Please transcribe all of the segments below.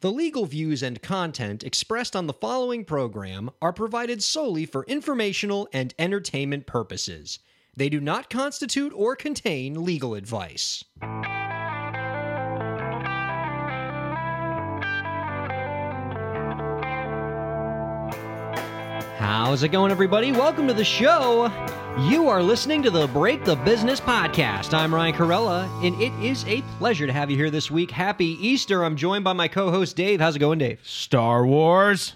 The legal views and content expressed on the following program are provided solely for informational and entertainment purposes. They do not constitute or contain legal advice. How's it going, everybody? Welcome to the show. You are listening to the Break the Business podcast. I'm Ryan Kairalla, and it is a pleasure to have you here this week. Happy Easter. I'm joined by my co host, Dave. How's it going, Dave? Star Wars.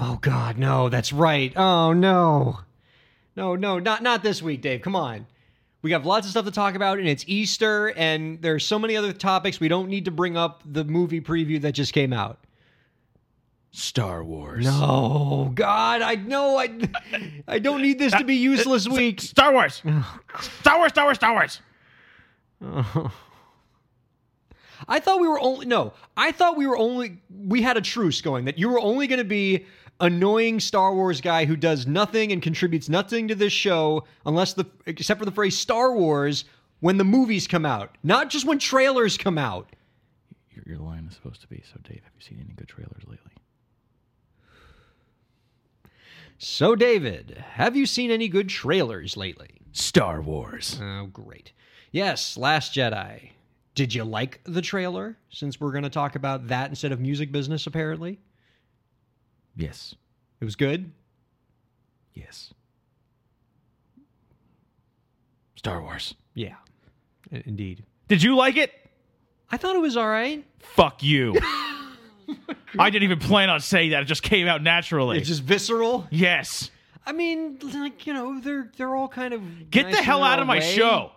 Oh, God, no, that's right. Oh, no. No, no, not, not this week, Dave. Come on. We have lots of stuff to talk about, and it's Easter, and there's so many other topics. We don't need to bring up the movie preview that just came out. Star Wars. No, God, I know I, I don't need this to be useless week. Star Wars. Star Wars. Star Wars. Star Wars. I thought we were only no. I thought we were only we had a truce going that you were only going to be annoying Star Wars guy who does nothing and contributes nothing to this show unless the except for the phrase Star Wars when the movies come out, not just when trailers come out. Your, your line is supposed to be so. Dave, have you seen any good trailers lately? So, David, have you seen any good trailers lately? Star Wars. Oh, great. Yes, Last Jedi. Did you like the trailer? Since we're going to talk about that instead of music business, apparently. Yes. It was good. Yes. Star Wars. Yeah, indeed. Did you like it? I thought it was all right. Fuck you. I didn't even plan on saying that. It just came out naturally. It's just visceral. yes. I mean, like you know, they're they're all kind of Get nice the hell out of my way. show.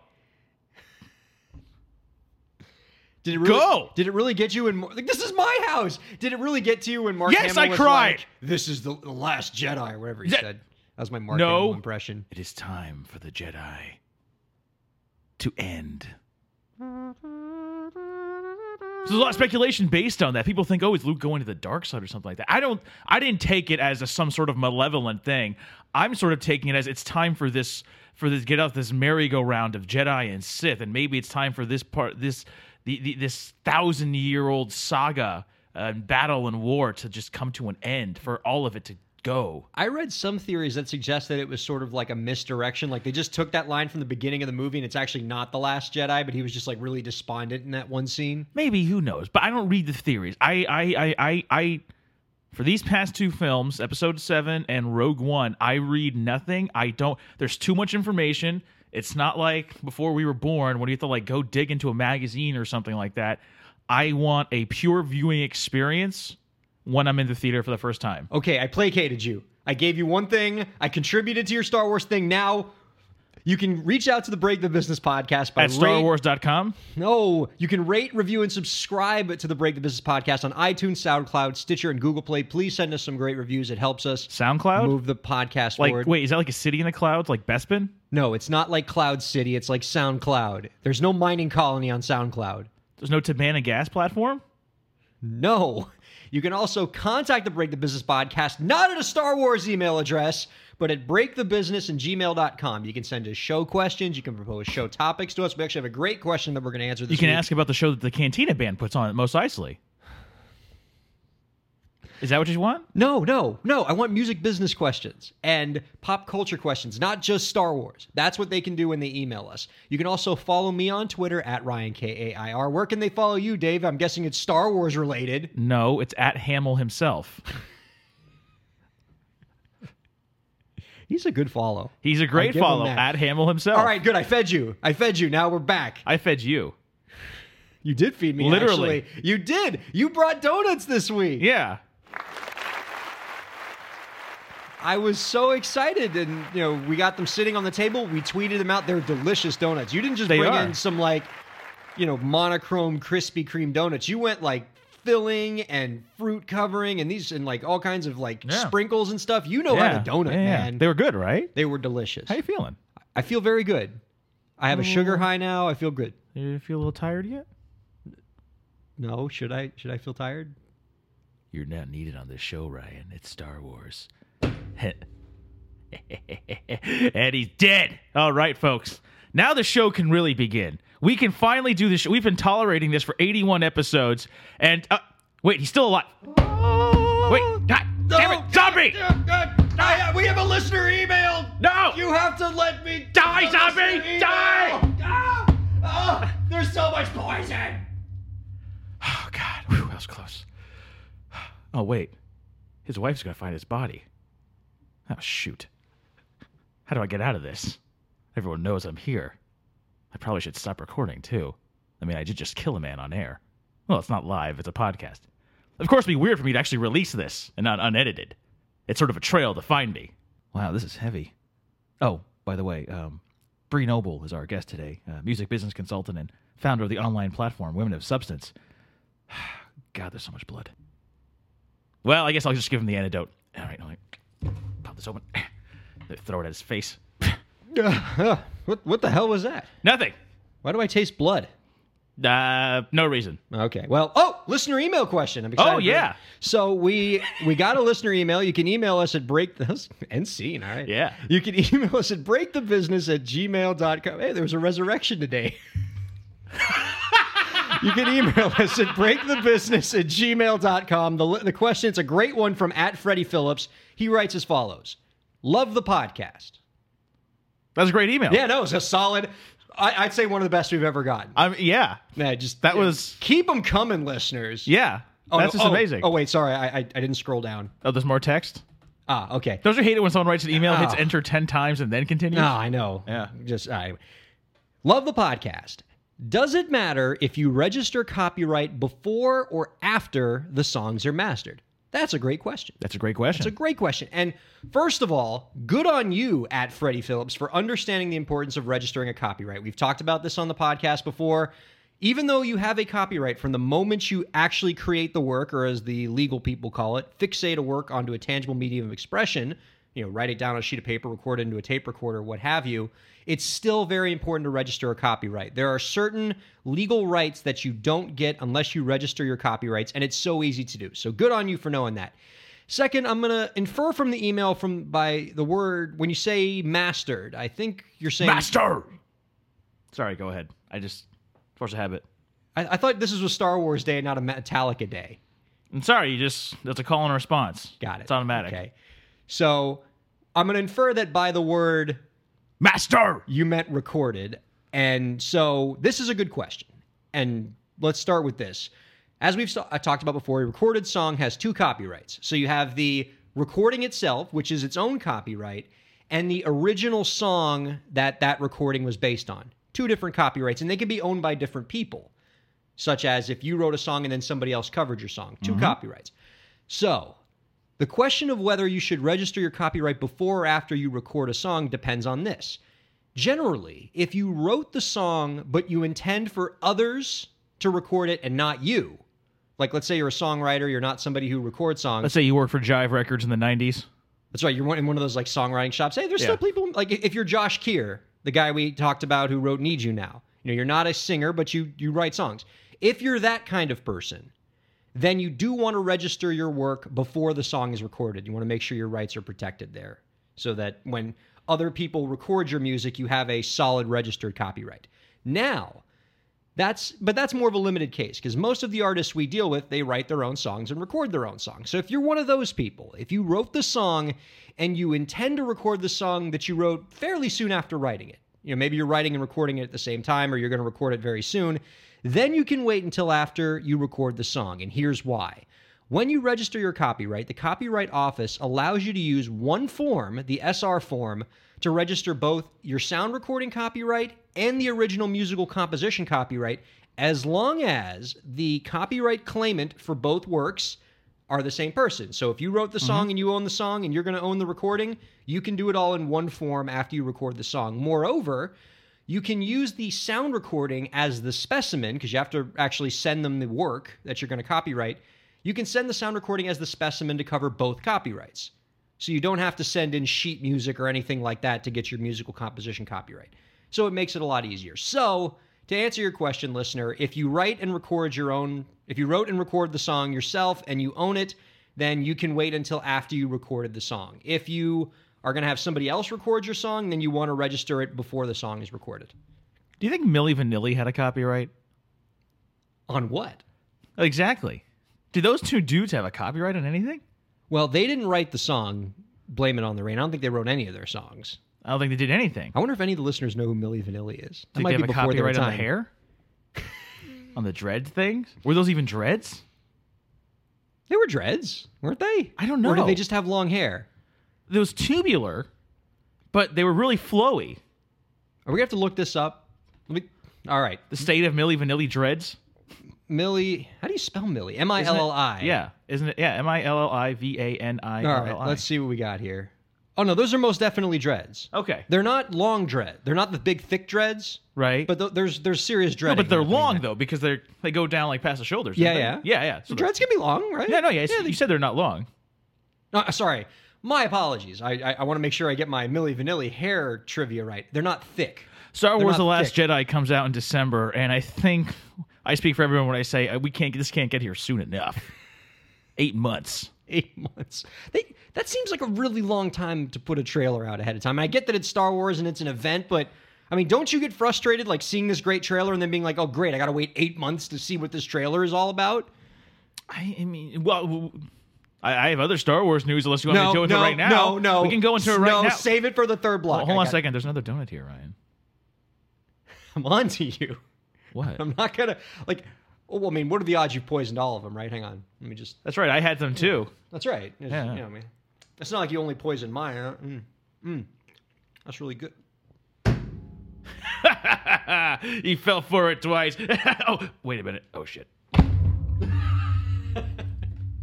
Did it really, Go! Did it really get you in? Like this is my house. Did it really get to you when Mark? Yes, Hamill I cried. like, this is the, the last Jedi, or whatever he That- said. That was my Mark No. Hamill impression. It is time for the Jedi to end. There's a lot of speculation based on that. People think, oh, is Luke going to the dark side or something like that? I don't. I didn't take it as a, some sort of malevolent thing. I'm sort of taking it as it's time for this for this get out this merry-go-round of Jedi and Sith, and maybe it's time for this part this the, the this thousand year old saga uh, battle and war to just come to an end for all of it to go. I read some theories that suggest that it was sort of like a misdirection. Like they just took that line from the beginning of the movie, and it's actually not the last Jedi, but he was just like really despondent in that one scene. maybe who knows but i don't read the theories i i i i, I for these past two films episode 7 and rogue one i read nothing i don't there's too much information it's not like before we were born when you have to like go dig into a magazine or something like that i want a pure viewing experience when i'm in the theater for the first time Okay, I placated you. I gave you one thing. I contributed to your Star Wars thing. Now you can reach out to the Break the Business podcast by at starwars.com No, you can rate, review, and subscribe to the Break the Business podcast on iTunes, SoundCloud, Stitcher, and Google Play. Please send us some great reviews. It helps us soundcloud move the podcast like forward. wait is that like a city in the clouds like bespin No, it's not like Cloud City. It's like SoundCloud. There's no mining colony on SoundCloud. there's no Tibanna gas platform No. You can also contact the Break the Business podcast, not at a Star Wars email address, but at breakthebusiness and gmail.com. You can send us show questions. You can propose show topics to us. We actually have a great question that we're going to answer this you can week. ask about the show that the cantina band puts on at Mos Eisley. Is that what you want? No, no, no. I want music business questions and pop culture questions, not just Star Wars. That's what they can do when they email us. You can also follow me on Twitter at Ryan K A I R. Where can they follow you, Dave? I'm guessing it's Star Wars related. No, it's at Hamill himself. He's a good follow. He's a great follow at Hamill himself. All right, good. I fed you. I fed you. Now we're back. I fed you. You did feed me. Literally. actually. You did. You brought donuts this week. Yeah. I was so excited, and you know, we got them sitting on the table. We tweeted them out. They're delicious donuts. You didn't just They bring are. in some like, you know, monochrome Krispy Kreme donuts. You went like filling and fruit covering, and these and like all kinds of like Yeah. sprinkles and stuff. You know yeah. how to donut, Yeah, yeah. man. They were good, right? They were delicious. How you feeling? I feel very good. I have a sugar mm. high now. I feel good. You feel a little tired yet? No, should I? Should I feel tired? You're not needed on this show, Ryan. It's Star Wars. and he's dead. All right, folks. Now the show can really begin. We can finally do this. We've been tolerating this for 81 episodes, and uh, wait, he's still alive. Wait, God, damn it, zombie! I, we have a listener email. No! You have to let me Die, zombie! Die! Ah! Ah, there's so much poison. Oh God, Whew, that was close. Oh wait, his wife's gonna find his body. Oh shoot. How do I get out of this? Everyone knows I'm here. I probably should stop recording too. I mean, I did just kill a man on air. Well, it's not live; it's a podcast. Of course, it'd be weird for me to actually release this and not unedited. It's sort of a trail to find me. Wow, this is heavy. Oh, by the way, um, Bree Noble is our guest today, music business consultant and founder of the online platform Women of Substance. God, there's so much blood. Well, I guess I'll just give him the antidote. All right, all right. This open. Throw it at his face. what what the hell was that? Nothing. Why do I taste blood? Uh, no reason. Okay. Well, oh, listener email question. I'm excited. Oh, yeah. So we we got a listener email. You can email us at break the end scene. All right. Yeah. You can email us at breakthebusiness at gmail.com. Hey, there was a resurrection today. you can email us at breakthebusiness at gmail.com. The, the question, it's a great one from at Freddie Phillips. He writes as follows Love the podcast. That's a great email. Yeah, no, it's a solid. I, I'd say one of the best we've ever gotten. I'm, yeah. Yeah, just That yeah, was- keep them coming, listeners. Yeah. Oh, That's no, just oh, amazing. Oh wait, sorry, I, I I didn't scroll down. Oh, there's more text? Ah, okay. Don't you hate it when someone writes an email, hits Oh. enter 10 times, and then continues? No, I know. Yeah. Just I love the podcast. Does it matter if you register copyright before or after the songs are mastered? That's a great question. That's a great question. It's a great question. And first of all, good on you at Freddie Phillips for understanding the importance of registering a copyright. We've talked about this on the podcast before. Even though you have a copyright from the moment you actually create the work, or as the legal people call it, fixate a work onto a tangible medium of expression, you know, write it down on a sheet of paper, record it into a tape recorder, what have you, it's still very important to register a copyright. There are certain legal rights that you don't get unless you register your copyrights, and it's so easy to do. So good on you for knowing that. Second, I'm going to infer from the email from by the word when you say mastered. I think you're saying Master! Sorry, go ahead. I just, force a habit. I, I thought this was a Star Wars day, not a Metallica day. I'm sorry, you just, that's a call and response. Got it. It's automatic. Okay. So I'm going to infer that by the word Master! you meant recorded. And so this is a good question. And let's start with this. As we've st- I uh, talked about before, a recorded song has two copyrights. So you have the recording itself, which is its own copyright, and the original song that that recording was based on. Two different copyrights, and they can be owned by different people, such as if you wrote a song and then somebody else covered your song. 2 mm-hmm. copyrights. So the question of whether you should register your copyright before or after you record a song depends on this. Generally, if you wrote the song but you intend for others to record it and not you, like let's say you're a songwriter, you're not somebody who records songs. Let's say you work for Jive Records in the 90s. That's right. You're in one of those like songwriting shops. Hey, there's Yeah. still people like if you're Josh Kear, the guy we talked about who wrote "Need You Now." You know, you're not a singer, but you you write songs. If you're that kind of person, then you do want to register your work before the song is recorded. You want to make sure your rights are protected there, so that when other people record your music, you have a solid registered copyright. Now, that's but that's more of a limited case because most of the artists we deal with they write their own songs and record their own songs. So if you're one of those people, if you wrote the song and you intend to record the song that you wrote fairly soon after writing it, you know maybe you're writing and recording it at the same time or you're going to record it very soon, then you can wait until after you record the song and here's why. When you register your copyright, the Copyright Office allows you to use one form, the SR form, to register both your sound recording copyright and the original musical composition copyright, as long as the copyright claimant for both works are the same person. So if you wrote the song mm-hmm. and you own the song and you're going to own the recording, you can do it all in one form after you record the song. Moreover, you can use the sound recording as the specimen because you have to actually send them the work that you're going to copyright. You can send the sound recording as the specimen to cover both copyrights. So you don't have to send in sheet music or anything like that to get your musical composition copyright. So it makes it a lot easier. So, to answer your question, listener, if you write and record your own, if you wrote and record the song yourself and you own it, then you can wait until after you recorded the song. If you are going to have somebody else record your song, then you want to register it before the song is recorded. Do you think Milli Vanilli had a copyright? On what? Exactly. Do those two dudes have a copyright on anything? Well, they didn't write the song "Blame It on the Rain." I don't think they wrote any of their songs. I don't think they did anything. I wonder if any of the listeners know who Milli Vanilli is. That Think might they be have a before their copyright on the time. hair? on the dread things? Were those even dreads? They were dreads, weren't they? I don't know. Or did they just have long hair? It was tubular, but they were really flowy. Are we gonna have to look this up? Let me. All right, The state of Milli Vanilli dreads. Milli. How do you spell Milli? M I L L I. Yeah, isn't it? Yeah, M I L L I V A N I All L right, I. let's see what we got here. Oh no, those are most definitely dreads. Okay, They're not long dread. They're not the big thick dreads, right. but th- there's there's serious no, dread. but they're long though because they're they go down like past the shoulders. don't Yeah, they? yeah. yeah, yeah. So they're- dreads can be long, right? yeah, no, yeah. it's- you said they're not long. No, uh, sorry. My apologies. I I, I want to make sure I get my Milli Vanilli hair trivia right. They're not thick. Star They're Wars: The Last thick. Jedi comes out in December, and I think I speak for everyone when I say uh, we can't. This can't get here soon enough. Eight months. Eight months. They, that seems like a really long time to put a trailer out ahead of time. I get that it's Star Wars and it's an event, but I mean, don't you get frustrated like seeing this great trailer and then being like, "Oh, great! I got to wait eight months to see what this trailer is all about." I, I mean, well, I, I have other Star Wars news. Unless you want me to go into no, it right now, no, no. we can go into it right no, now. save it for the third block. Well, hold I on a second. There's another donut here, Ryan. I'm on to you. What? I'm not gonna like. Well, I mean, what are the odds you've poisoned all of them? Right? Hang on. Let me just. That's right. I had them too. That's right. It's, Yeah. You know, I mean, it's not like you only poisoned mine. Huh? Mm. Mm. That's really good. he fell for it twice. oh, wait a minute. Oh shit.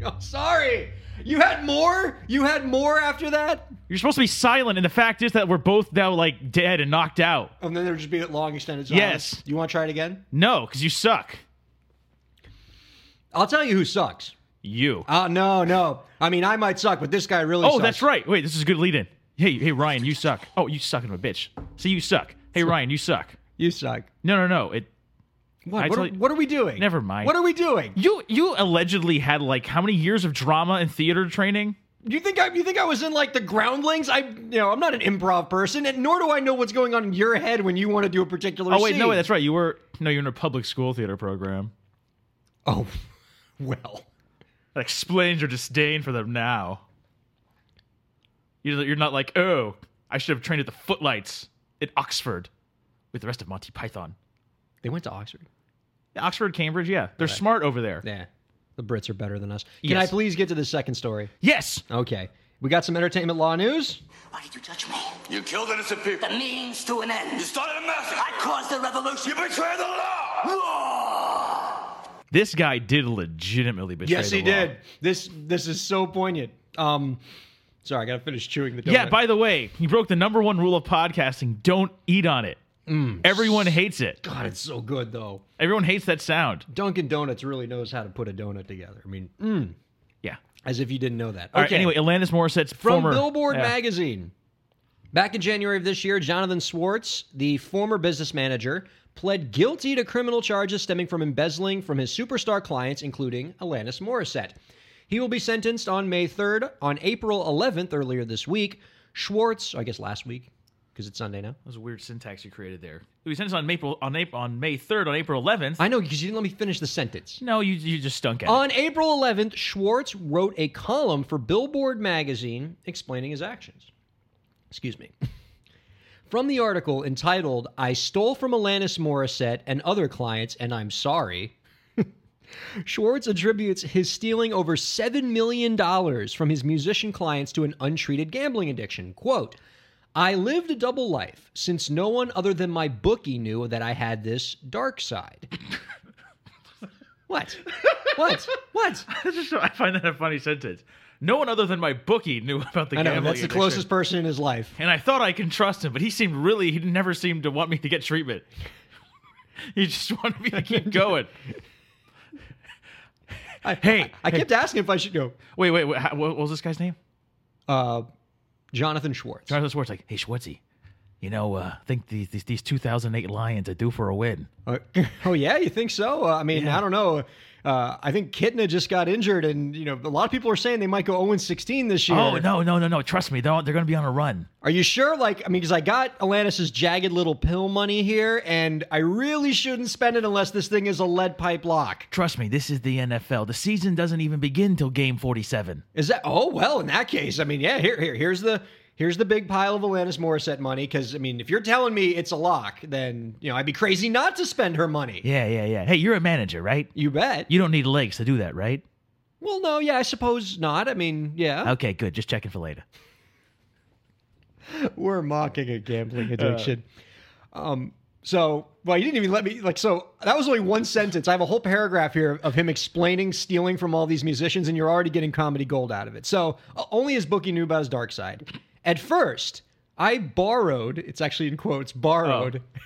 Oh, sorry. You had more? You had more after that? You're supposed to be silent, and the fact is that we're both now like dead and knocked out. And then there'd just be a long extended silence. Yes. You want to try it again? No, because you suck. I'll tell you who sucks. You. Uh, no, no. I mean, I might suck, but this guy really Oh, sucks. that's right. Wait, this is a good lead in. Hey, hey, Ryan, you suck. Oh, you suck in a bitch. See, you suck. Hey, Ryan, you suck. You suck. No, no, no. It. What? What are, you- what are we doing? Never mind. What are we doing? You you allegedly had like how many years of drama and theater training? You think I? You think I was in like the Groundlings? I, you know, I'm not an improv person, and nor do I know what's going on in your head when you want to do a particular. Oh wait, no, scene. wait, that's right. You were no, you're in a public school theater program. Oh, well. That explains your disdain for them now. You're you're not like, oh, I should have trained at the Footlights at Oxford with the rest of Monty Python. They went to Oxford. Oxford, Cambridge, yeah, they're smart over there. Yeah, the Brits are better than us. Can Yes. I please get to the second story? Yes. Okay, we got some entertainment law news. Why did you touch me? You killed innocent people. The means to an end. You started a massacre. I caused the revolution. You betrayed the law. law. This guy did legitimately betray Yes, the he did. This this is so poignant. Um, sorry, I gotta finish chewing the donut. Yeah, by the way, he broke the number one rule of podcasting don't eat on it. Mm. Everyone hates it. God, it's so good though. Everyone hates that sound. Dunkin' Donuts really knows how to put a donut together. I mean, mm, Yeah. as if you didn't know that. All right, anyway, Alanis Morissette's From former Billboard Yeah. magazine. Back in January of this year, Jonathan Schwartz, the former business manager, pled guilty to criminal charges stemming from embezzling from his superstar clients, including Alanis Morissette. He will be sentenced on May 3rd. On April 11th, earlier this week, Schwartz, I guess last week, because it's Sunday now. That was a weird syntax you created there. It was sentenced on April on April on May third on April eleventh. I know, because you didn't let me finish the sentence. No, you you just stunk at it. On April 11th, Schwartz wrote a column for Billboard magazine explaining his actions. Excuse me. From the article entitled, I Stole from Alanis Morissette and Other Clients, and I'm Sorry, Schwartz attributes his stealing over $7 million from his musician clients to an untreated gambling addiction. Quote, I lived a double life since no one other than my bookie knew that I had this dark side. what? What? What? I find that a funny sentence. No one other than my bookie knew about the I know, gambling that's the addiction. closest person in his life. And I thought I can trust him, but he seemed really he never seemed to want me to get treatment. he just wanted me to keep going. I, Hey, I, I hey. kept asking if I should go. Wait, wait, wait what was this guy's name? Uh, Jonathan Schwartz. Jonathan Schwartz. Like, hey, Schwartzy, you know, uh, I think these, these these 2008 Lions are due for a win. Uh, oh yeah, you think so? Uh, I mean, I don't know. Uh, I think Kitna just got injured, and you know a lot of people are saying they might go 0 16 this year. Oh no, no, no, no! Trust me, they're they're going to be on a run. Are you sure? Like, I mean, because I got Alanis's jagged little pill money here, and I really shouldn't spend it unless this thing is a lead pipe lock. Trust me, this is the NFL. The season doesn't even begin till game forty-seven. Is that? Oh well, in that case, I mean, yeah. Here, here, here's the here's the big pile of Alanis Morissette money. Because I mean, if you're telling me it's a lock, then you know I'd be crazy not to spend her money. Yeah, yeah, yeah. Hey, you're a manager, right? You bet. You don't need legs to do that, right? well, no, yeah, I suppose not. I mean, yeah, Okay, good. Just checking for later. we're mocking a gambling addiction. um, so, well, you didn't even let me like. So that was only one sentence. I have a whole paragraph here of him explaining stealing from all these musicians, and you're already getting comedy gold out of it. So uh, only his bookie knew about his dark side. At first, I borrowed. It's actually in quotes. Borrowed. Oh.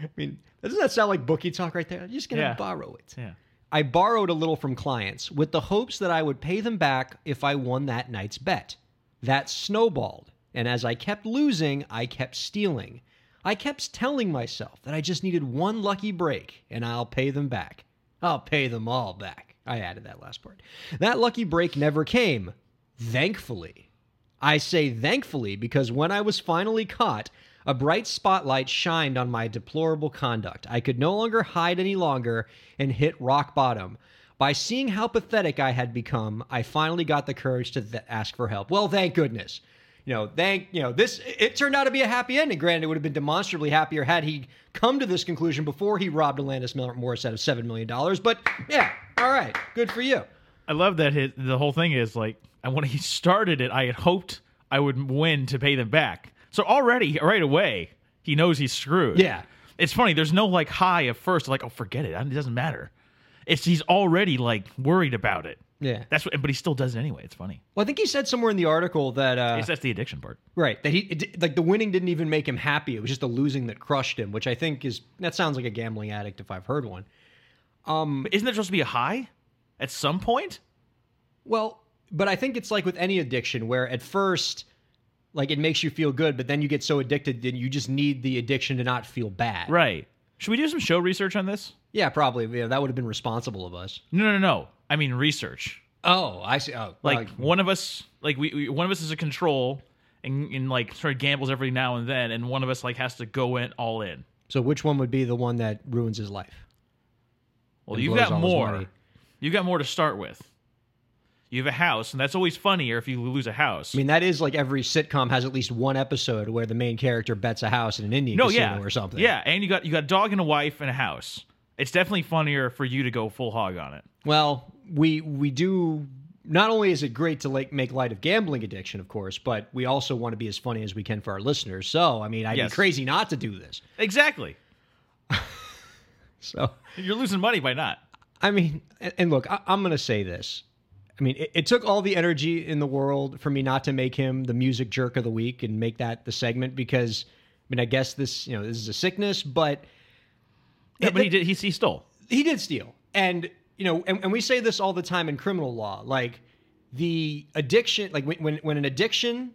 I mean, doesn't that sound like bookie talk right there? I'm just gonna Yeah. borrow it. Yeah. I borrowed a little from clients with the hopes that I would pay them back if I won that night's bet. That snowballed, and as I kept losing, I kept stealing. I kept telling myself that I just needed one lucky break and I'll pay them back. I'll pay them all back. I added that last part. That lucky break never came. Thankfully. I say thankfully because when I was finally caught, a bright spotlight shined on my deplorable conduct. I could no longer hide any longer and hit rock bottom. By seeing how pathetic I had become, I finally got the courage to th- ask for help. Well, thank goodness. You know, thank you know this. It turned out to be a happy ending. Granted, it would have been demonstrably happier had he come to this conclusion before he robbed Alanis Morissette of seven million dollars. But yeah, all right, good for you. I love that his, the whole thing is like, and when he started it, I had hoped I would win to pay them back. So already, right away, he knows he's screwed. Yeah. It's funny. There's no like high at first, like, oh, forget it. It doesn't matter. It's he's already like worried about it. Yeah. That's what, but he still does it anyway. It's funny. Well, I think he said somewhere in the article that uh, that's the addiction part. Right. That he it, like the winning didn't even make him happy. It was just the losing that crushed him, which I think is that sounds like a gambling addict if I've heard one. But isn't there supposed to be a high at some point? Well, but I think it's like with any addiction where at first like it makes you feel good, but then you get so addicted that you just need the addiction to not feel bad. Right. Should we do some show research on this? Yeah, probably. Yeah, that would have been responsible of us. No, no, no. I mean research. Oh, I see. Oh, Like one of us, like we, we one of us is a control, and, and like sort of gambles every now and then, and one of us like has to go in all in. so which one would be the one that ruins his life? Well, you've got more. You got more to start with. You have a house, and that's always funnier if you lose a house. I mean, that is like every sitcom has at least one episode where the main character bets a house in an Indian no, casino yeah, or something. Yeah, and you got you got a dog and a wife and a house. It's definitely funnier for you to go full hog on it. Well, we we do. Not only is it great to like make light of gambling addiction, of course, but we also want to be as funny as we can for our listeners. So, I mean, I'd Yes. be crazy not to do this. Exactly. So, You're losing money by not. I mean, and, look, I, I'm going to say this. I mean, it, it took all the energy in the world for me not to make him the music jerk of the week and make that the segment because, I mean, I guess this, you know, this is a sickness, but Yeah, but he did. He, he stole. he did steal and you know and, and we say this all the time in criminal law like the addiction like when, when when an addiction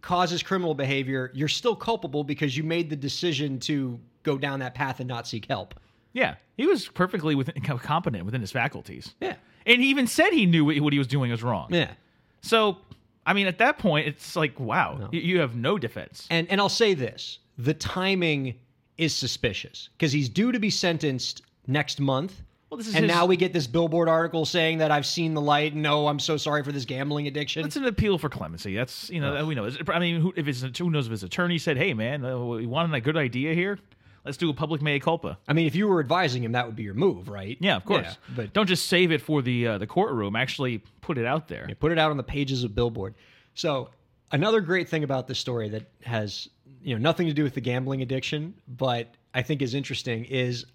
causes criminal behavior you're still culpable because you made the decision to go down that path and not seek help Yeah, he was perfectly within, competent within his faculties. yeah And he even said he knew what he was doing was wrong. yeah So, I mean, at that point, it's like, wow, you, you have no defense. and and i'll say this the timing is suspicious because he's due to be sentenced next month Well, this is and his- now we get this billboard article saying that I've seen the light. No, I'm so sorry for this gambling addiction. It's an appeal for clemency. That's you know we know. I mean, who, if it's who knows if his attorney said, "Hey, man, uh, we wanted a good idea here. Let's do a public mea culpa." I mean, if you were advising him, that would be your move, right? Yeah, of course. but don't just save it for the uh, the courtroom. Actually, put it out there. You put it out on the pages of Billboard. So another great thing about this story that has you know nothing to do with the gambling addiction, but I think is interesting is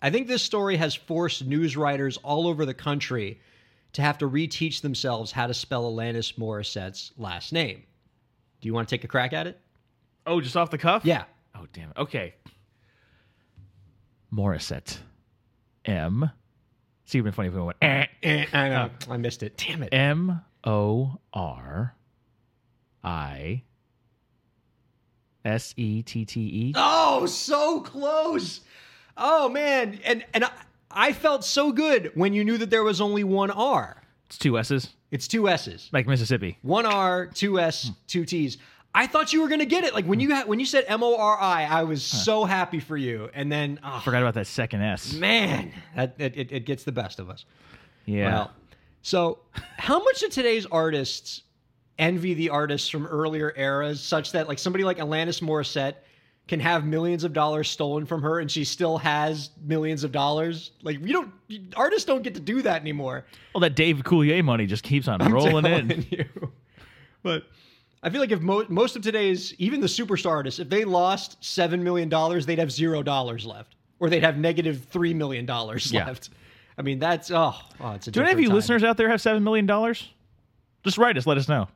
I think this story has forced news writers all over the country to have to reteach themselves how to spell Alanis Morissette's last name. Do you want to take a crack at it? Oh, just off the cuff? Yeah. Oh, damn it. Okay. Morissette. M. See, it would have been funny if we went eh. Eh, I know. I missed it. Damn it. M O R I S E T T E. Oh, so close. Oh man, and and I, I felt so good when you knew that there was only one R. It's two S's, It's two S's. like Mississippi. One R, two S, two T's. I thought you were gonna get it. Like when you had, when you said M O R I, I was so happy for you. And then, oh, Forgot about that second S. man, that it, it, gets the best of us. Yeah. Well, so how much do today's artists envy the artists from earlier eras, such that like somebody like Alanis Morissette can have millions of dollars stolen from her and she still has millions of dollars? Like you don't artists don't get to do that anymore. well, that Dave Coulier money just keeps on rolling in. you. But I feel like if mo- most of today's, even the superstar artists, if they lost seven million dollars, they'd have zero dollars left, or they'd have negative negative three million dollars Yeah. left. I mean, that's oh, oh it's a. Do any of different you time. listeners out there have seven million dollars? Just write us. Let us know.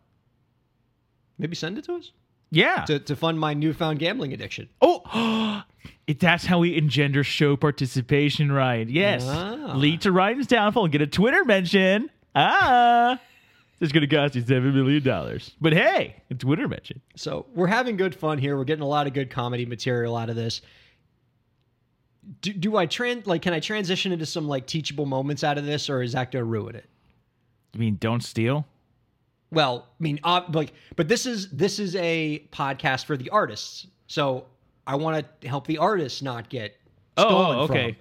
maybe send it to us Yeah. to, to fund my newfound gambling addiction? Oh, it, that's how we engender show participation, Ryan. Yes. Ah. Lead to Ryan's downfall and get a Twitter mention. Ah. It's going to cost you $7 million. But hey, a winter mention. So we're having good fun here. We're getting a lot of good comedy material out of this. Do, do I trans like? Can I transition into some like teachable moments out of this, or is that going to ruin it? You mean don't steal? Well, I mean, uh, like, but this is this is a podcast for the artists, so I want to help the artists not get Oh, stolen. oh, from okay. them.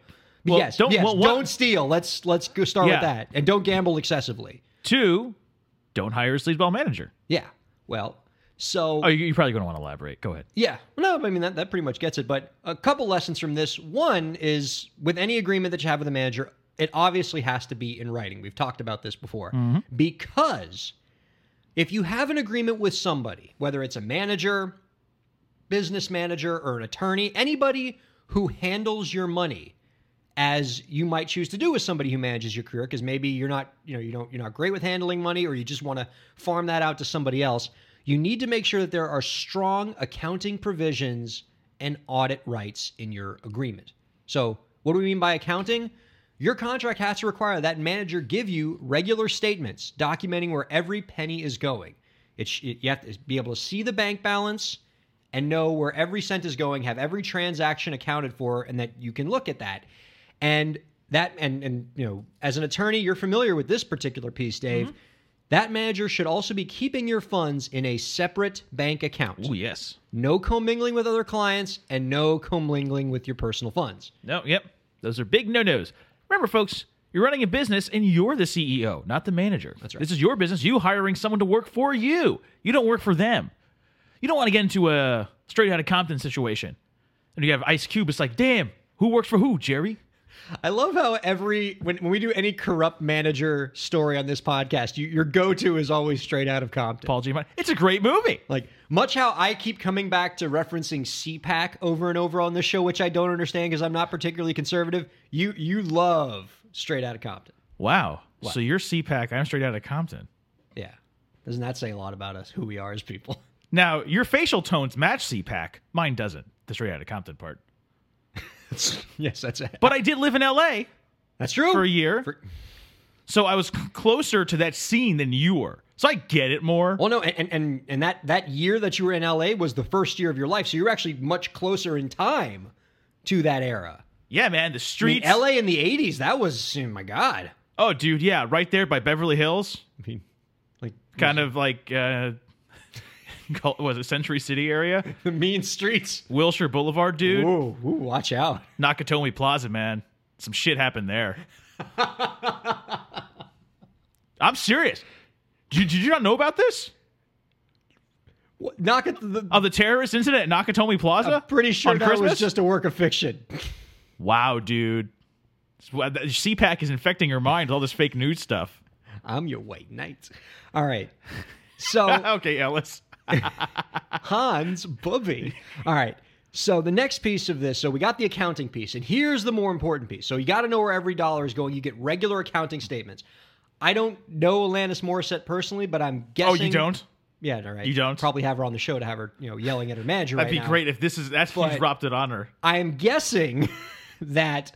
Well, yes, don't- yes, well, what- don't steal. Let's let's go start Yeah. with that, and don't gamble excessively. Two, don't hire a sleazeball manager. Yeah. Well, so Oh, you- you're probably going to want to elaborate. Go ahead. Yeah. No, I mean that that pretty much gets it. But a couple lessons from this. One is with any agreement that you have with a manager, it obviously has to be in writing. We've talked about this before. Mm-hmm. Because if you have an agreement with somebody, whether it's a manager, business manager, or an attorney, anybody who handles your money as you might choose to do with somebody who manages your career because maybe you're not you know you don't you're not great with handling money or you just want to farm that out to somebody else you need to make sure that there are strong accounting provisions and audit rights in your agreement. So what do we mean by accounting? Your contract has to require that manager give you regular statements documenting where every penny is going. It, you have to be able to see the bank balance and know where every cent is going, have every transaction accounted for, and that you can look at that. And that, and and you know, as an attorney, you're familiar with this particular piece, Dave. Mm-hmm. That manager should also be keeping your funds in a separate bank account. Oh, yes. No commingling with other clients and no commingling with your personal funds. No, yep. Those are big no nos. Remember, folks, you're running a business and you're the CEO, not the manager. That's right. This is your business. You hiring someone to work for you. You don't work for them. You don't want to get into a straight out of Compton situation. And you have Ice Cube. It's like, damn, who works for who, Jerry? I love how every when, when we do any corrupt manager story on this podcast, you, your go-to is always straight out of Compton. Paul Giamatti. It's a great movie. Like much how I keep coming back to referencing CPAC over and over on this show, which I don't understand because I'm not particularly conservative. You you love straight out of Compton. Wow. So you're CPAC. I'm straight out of Compton. Yeah. Doesn't that say a lot about us, who we are as people? Now, your facial tones match CPAC. Mine doesn't, the straight out of Compton part. yes, that's it. But I did live in LA that's true. for a year. For- So I was c- closer to that scene than you were. So I get it more. well, no, and, and and that that year that you were in LA was the first year of your life, so you're actually much closer in time to that era. yeah, man, the I mean, streets. LA in the '80s, that was oh my god. oh, dude, yeah, right there by Beverly Hills. I mean, like Kind of like, uh, was it Century City area? the mean streets. Wilshire Boulevard, dude. Ooh, ooh, watch out. Nakatomi Plaza, man. Some shit happened there. I'm serious. Did, did you not know about this? What, knock at the, Of the terrorist incident at Nakatomi Plaza? I'm pretty sure that Christmas? was just a work of fiction. Wow, dude. CPAC is infecting your mind with all this fake news stuff. I'm your white knight. All right. So okay, Ellis. Hans Bubby. All right. So the next piece of this, so we got the accounting piece, and here's the more important piece. So you got to know where every dollar is going. You get regular accounting statements. I don't know Alanis Morissette personally, but I'm guessing. Oh, you don't? Yeah, all right. You don't? Probably have her on the show to have her, you know, yelling at her manager. That'd right be now. great if this is that's But- he's dropped it on her. I am guessing that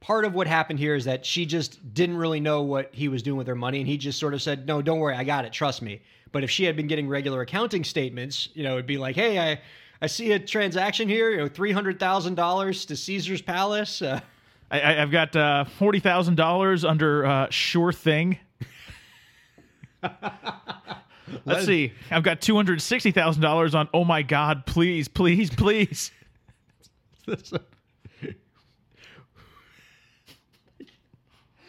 part of what happened here is that she just didn't really know what he was doing with her money, and he just sort of said, "No, don't worry, I got it. Trust me." But if she had been getting regular accounting statements, you know, it'd be like, "Hey, I." I see a transaction here, you know, three hundred thousand dollars to Caesar's Palace. Uh, I, I, I've got uh, forty thousand dollars under uh, Sure Thing. Let's see. I've got two hundred sixty thousand dollars on. Oh my God! Please, please, please.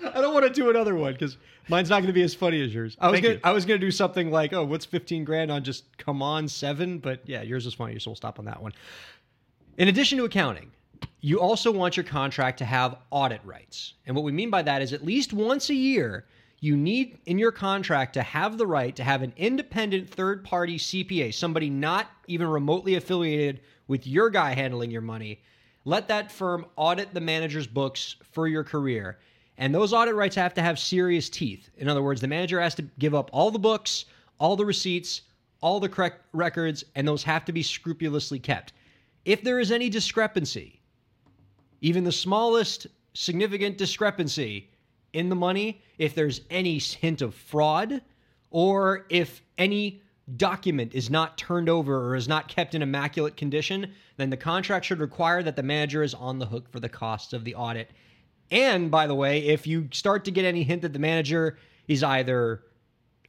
I don't want to do another one because mine's not going to be as funny as yours. I was Thank gonna, you. I was going to do something like, oh, what's fifteen grand on just come on seven? But yeah, yours is funnier, so we'll stop on that one. In addition to accounting, you also want your contract to have audit rights, and what we mean by that is at least once a year. You need in your contract to have the right to have an independent third party CPA, somebody not even remotely affiliated with your guy handling your money. Let that firm audit the manager's books for your career. And those audit rights have to have serious teeth. In other words, the manager has to give up all the books, all the receipts, all the correct records, and those have to be scrupulously kept. If there is any discrepancy, even the smallest significant discrepancy in the money, if there's any hint of fraud, or if any document is not turned over or is not kept in immaculate condition, then the contract should require that the manager is on the hook for the costs of the audit. And by the way, if you start to get any hint that the manager is either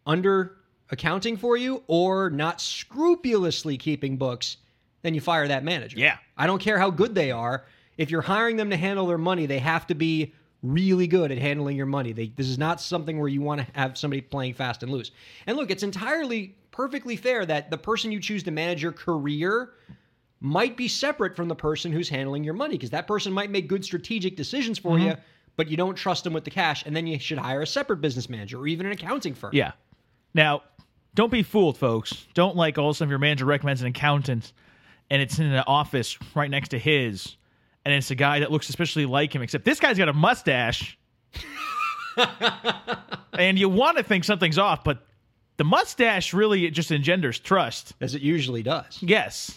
under accounting for you or not scrupulously keeping books, then you fire that manager. Yeah. I don't care how good they are. If you're hiring them to handle their money, they have to be really good at handling your money. They, this is not something where you want to have somebody playing fast and loose. And look, it's entirely perfectly fair that the person you choose to manage your career might be separate from the person who's handling your money because that person might make good strategic decisions for mm-hmm. you, but you don't trust them with the cash. And then you should hire a separate business manager or even an accounting firm. Yeah. Now, don't be fooled, folks. Don't like all of a sudden your manager recommends an accountant and it's in an office right next to his and it's a guy that looks especially like him, except this guy's got a mustache. and you want to think something's off, but the mustache really just engenders trust. As it usually does. Yes.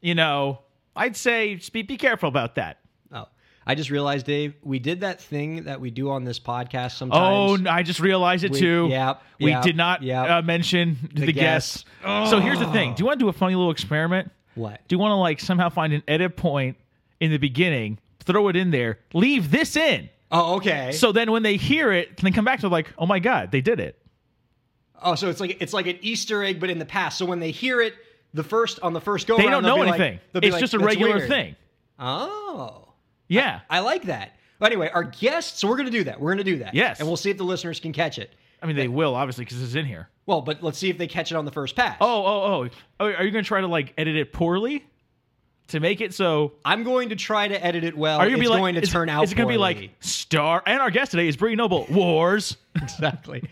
You know, I'd say just be, be careful about that. Oh, I just realized, Dave, we did that thing that we do on this podcast sometimes. Oh, I just realized it We- too. yep, we yep, did not yep. uh, mention the, guests. guests. So here's the thing: Do you want to do a funny little experiment? What? Do you want to like somehow find an edit point in the beginning, throw it in there, leave this in, Oh, okay. so then when they hear it, can they come back to like, oh my god, they did it? oh, so it's like it's like an Easter egg, but in the past. So when they hear it, the first on the first go, They don't know be like- anything. it's like, just a regular weird." thing. Oh, Yeah. I like that. But anyway, our guests. So we're going to do that. We're going to do that. Yes. and we'll see if the listeners can catch it. I mean, they will obviously because it's in here. Well, but let's see if they catch it on the first pass. Oh, oh, oh! Oh, Are you going to try to like edit it poorly to make it so? I'm going to try to edit it well. Are you gonna it's be like? going to is, turn out? Is it going to be like star? And our guest today is Bree Noble. Wars. exactly.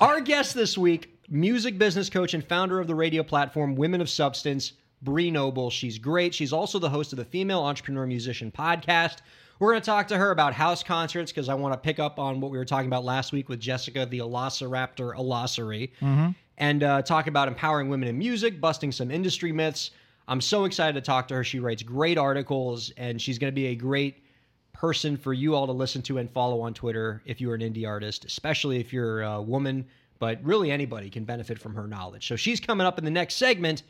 Our guest this week, music business coach and founder of the radio platform Women of Substance, Bree Noble. She's great. She's also the host of the Female Entrepreneur Musician podcast. We're going to talk to her about house concerts because I want to pick up on what we were talking about last week with Jessica, the Velociraptor Velociraptor, and uh, talk about empowering women in music, busting some industry myths. I'm so excited to talk to her. She writes great articles, and she's going to be a great person for you all to listen to and follow on Twitter if you're an indie artist, especially if you're a woman, but really anybody can benefit from her knowledge. So she's coming up in the next segment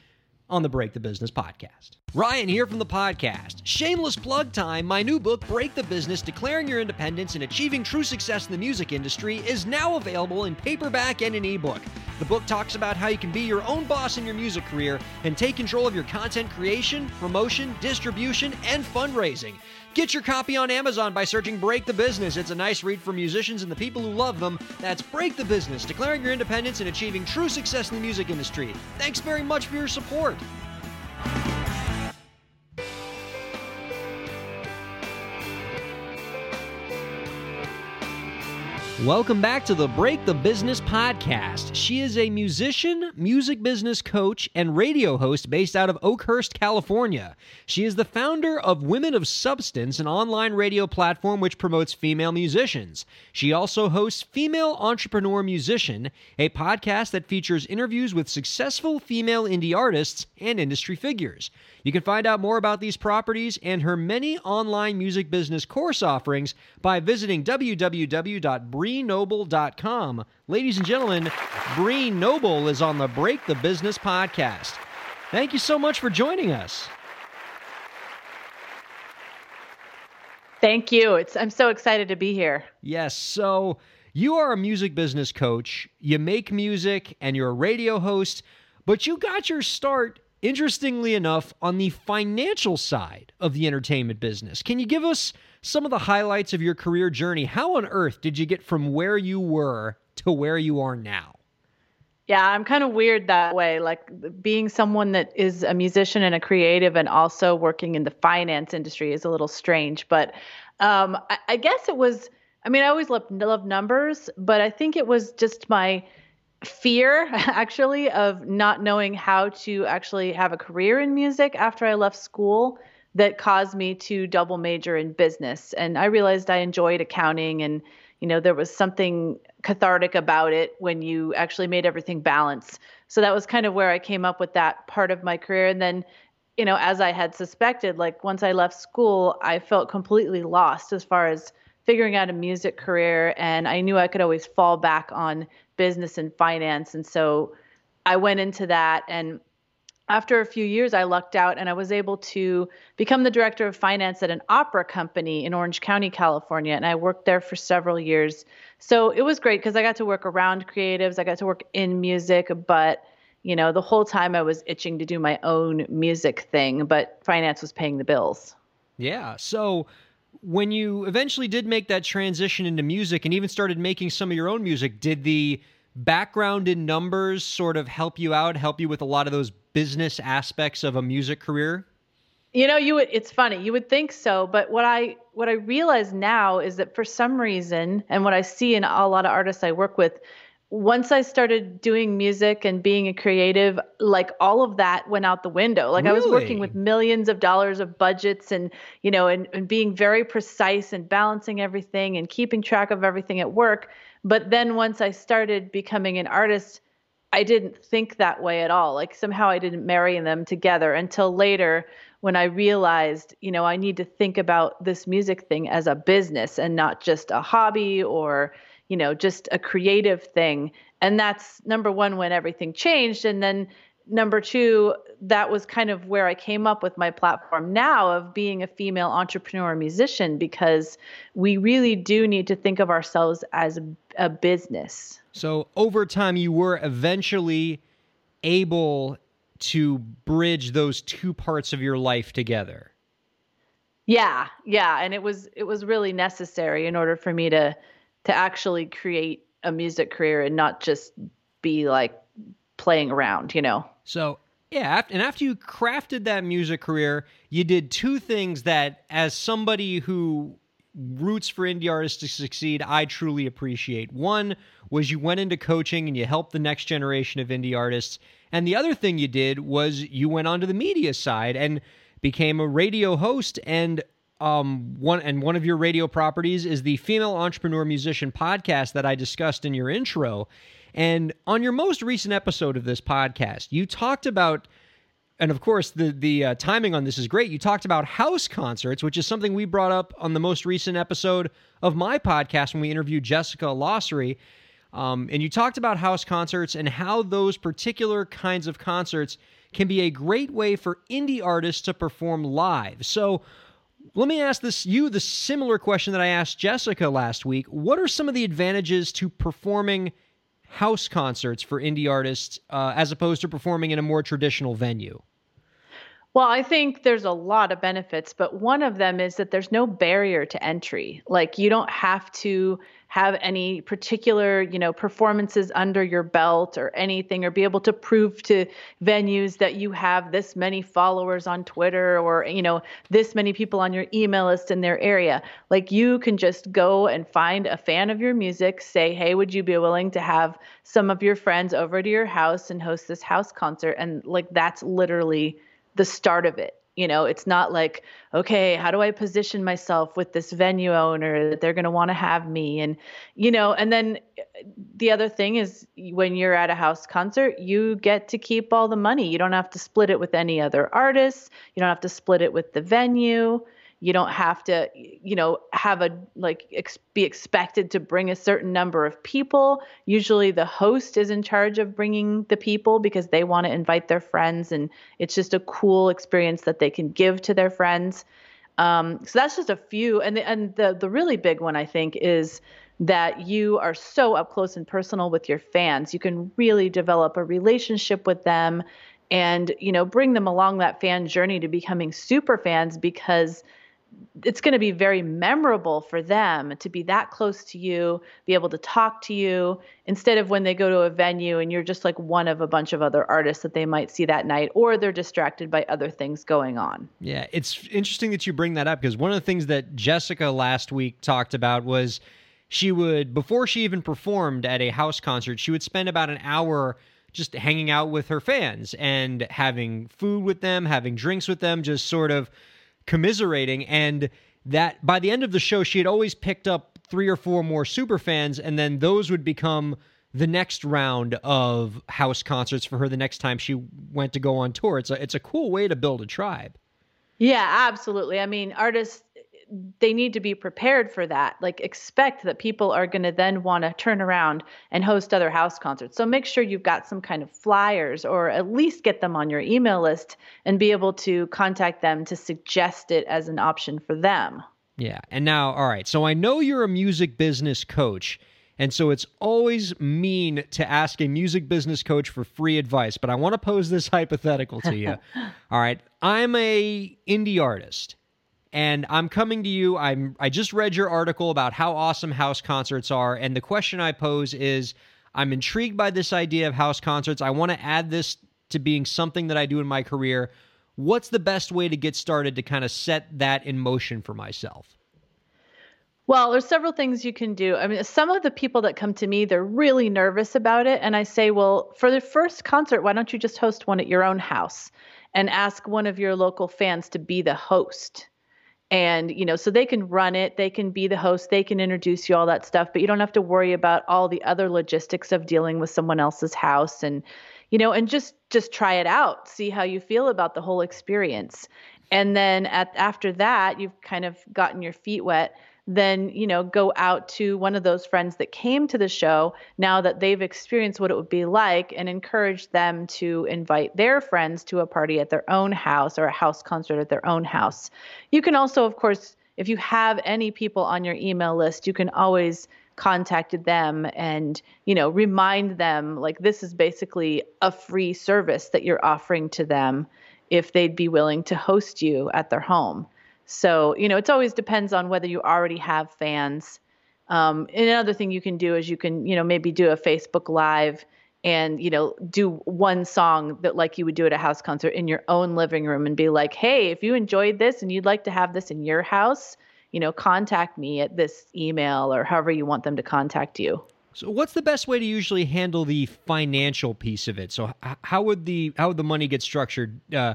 on the Break the Business podcast. Ryan here from the podcast. Shameless plug time. My new book, Break the Business Declaring Your Independence and Achieving True Success in the Music Industry, is now available in paperback and an ebook. The book talks about how you can be your own boss in your music career and take control of your content creation, promotion, distribution, and fundraising. Get your copy on Amazon by searching Break the Business. It's a nice read for musicians and the people who love them. That's Break the Business, declaring your independence and achieving true success in the music industry. Thanks very much for your support. Welcome back to the Break the Business podcast. She is a musician, music business coach, and radio host based out of Oakhurst, California. She is the founder of Women of Substance, an online radio platform which promotes female musicians. She also hosts Female Entrepreneur Musician, a podcast that features interviews with successful female indie artists and industry figures. You can find out more about these properties and her many online music business course offerings by visiting www.breenoble.com. Ladies and gentlemen, Bree Noble is on the Break the Business podcast. Thank you so much for joining us. Thank you. It's I'm so excited to be here. Yes. So you are a music business coach. You make music and you're a radio host, but you got your start, interestingly enough, on the financial side of the entertainment business. Can you give us some of the highlights of your career journey? How on earth did you get from where you were to where you are now? Yeah, I'm kind of weird that way. Like being someone that is a musician and a creative and also working in the finance industry is a little strange. But um, I, I, guess it was, I mean, I always loved, loved numbers, but I think it was just my fear actually of not knowing how to actually have a career in music after I left school that caused me to double major in business. And I realized I enjoyed accounting and you know there was something cathartic about it when you actually made everything balance. So that was kind of where i came up with that part of my career. And then you know as i had suspected like once i left school i felt completely lost as far as figuring out a music career. And i knew i could always fall back on business and finance and so i went into that and after a few years, I lucked out and I was able to become the director of finance at an opera company in Orange County, California. And I worked there for several years. So it was great because I got to work around creatives, I got to work in music, but you know, the whole time I was itching to do my own music thing, but finance was paying the bills. Yeah. So when you eventually did make that transition into music and even started making some of your own music, did the background in numbers sort of help you out, help you with a lot of those business aspects of a music career? You know, you would it's funny. You would think so, but what I what I realize now is that for some reason and what I see in a lot of artists I work with, once I started doing music and being a creative, like all of that went out the window. Like really? I was working with millions of dollars of budgets and, you know, and, and being very precise and balancing everything and keeping track of everything at work. But then once I started becoming an artist, I didn't think that way at all. Like somehow I didn't marry them together until later when I realized, you know, I need to think about this music thing as a business and not just a hobby or, you know, just a creative thing. And that's number one when everything changed. And then number two, that was kind of where I came up with my platform now of being a female entrepreneur musician because we really do need to think of ourselves as a business. So over time, you were eventually able to bridge those two parts of your life together. Yeah, yeah, and it was it was really necessary in order for me to to actually create a music career and not just be like playing around, you know. So, yeah, and after you crafted that music career, you did two things that as somebody who roots for indie artists to succeed, I truly appreciate. One was you went into coaching and you helped the next generation of indie artists. And the other thing you did was you went onto the media side and became a radio host and um one and one of your radio properties is the female entrepreneur musician podcast that I discussed in your intro. And on your most recent episode of this podcast, you talked about and of course the the uh, timing on this is great. You talked about house concerts, which is something we brought up on the most recent episode of my podcast when we interviewed Jessica Lossery. Um, and you talked about house concerts and how those particular kinds of concerts can be a great way for indie artists to perform live. So let me ask this you the similar question that I asked Jessica last week. What are some of the advantages to performing house concerts for indie artists uh, as opposed to performing in a more traditional venue? Well, I think there's a lot of benefits, but one of them is that there's no barrier to entry. Like you don't have to have any particular, you know, performances under your belt or anything or be able to prove to venues that you have this many followers on Twitter or, you know, this many people on your email list in their area. Like you can just go and find a fan of your music, say, "Hey, would you be willing to have some of your friends over to your house and host this house concert?" And like that's literally the start of it. You know, it's not like, okay, how do I position myself with this venue owner that they're going to want to have me? And, you know, and then eh, the other thing is when you're at a house concert, you get to keep all the money. You don't have to split it with any other artists, you don't have to split it with the venue you don't have to you know have a like ex- be expected to bring a certain number of people usually the host is in charge of bringing the people because they want to invite their friends and it's just a cool experience that they can give to their friends Um, so that's just a few, and the, and the the really big one I think is that you are so up close and personal with your fans. You can really develop a relationship with them, and you know bring them along that fan journey to becoming super fans because it's going to be very memorable for them to be that close to you, be able to talk to you instead of when they go to a venue and you're just like one of a bunch of other artists that they might see that night or they're distracted by other things going on. Yeah, it's interesting that you bring that up because one of the things that Jessica last week talked about was she would before she even performed at a house concert, she would spend about an hour just hanging out with her fans and having food with them, having drinks with them, just sort of commiserating and that by the end of the show she had always picked up three or four more super fans and then those would become the next round of house concerts for her the next time she went to go on tour. It's a it's a cool way to build a tribe. Yeah absolutely. I mean artists they need to be prepared for that. Like expect that people are going to then want to turn around and host other house concerts. So make sure you've got some kind of flyers or at least get them on your email list and be able to contact them to suggest it as an option for them. Yeah. And now, all right. So I know you're a music business coach. And so it's always mean to ask a music business coach for free advice, but I want to pose this hypothetical to you. all right. I'm a indie artist and I'm coming to you. I'm I just read your article about how awesome house concerts are, and the question I pose is I'm intrigued by this idea of house concerts. I want to add this to being something that I do in my career. What's the best way to get started to kind of set that in motion for myself? Well, there's several things you can do. I mean, some of the people that come to me, they're really nervous about it. And I say, well, for the first concert, why don't you just host one at your own house and ask one of your local fans to be the host? And you know so they can run it they can be the host they can introduce you all that stuff but you don't have to worry about all the other logistics of dealing with someone else's house and you know and just just try it out see how you feel about the whole experience. And then at after that you've kind of gotten your feet wet then you know go out to one of those friends that came to the show now that they've experienced what it would be like and encourage them to invite their friends to a party at their own house or a house concert at their own house. You can also of course if you have any people on your email list you can always contact them and you know remind them like this is basically a free service that you're offering to them if they'd be willing to host you at their home so, you know, it always depends on whether you already have fans. Um, another thing you can do is you can, you know, maybe do a Facebook Live and, you know, do one song that like you would do at a house concert in your own living room and be like, hey, if you enjoyed this and you'd like to have this in your house, you know, contact me at this email or however you want them to contact you. So, what's the best way to usually handle the financial piece of it? So, how would the how would the money get structured? Uh,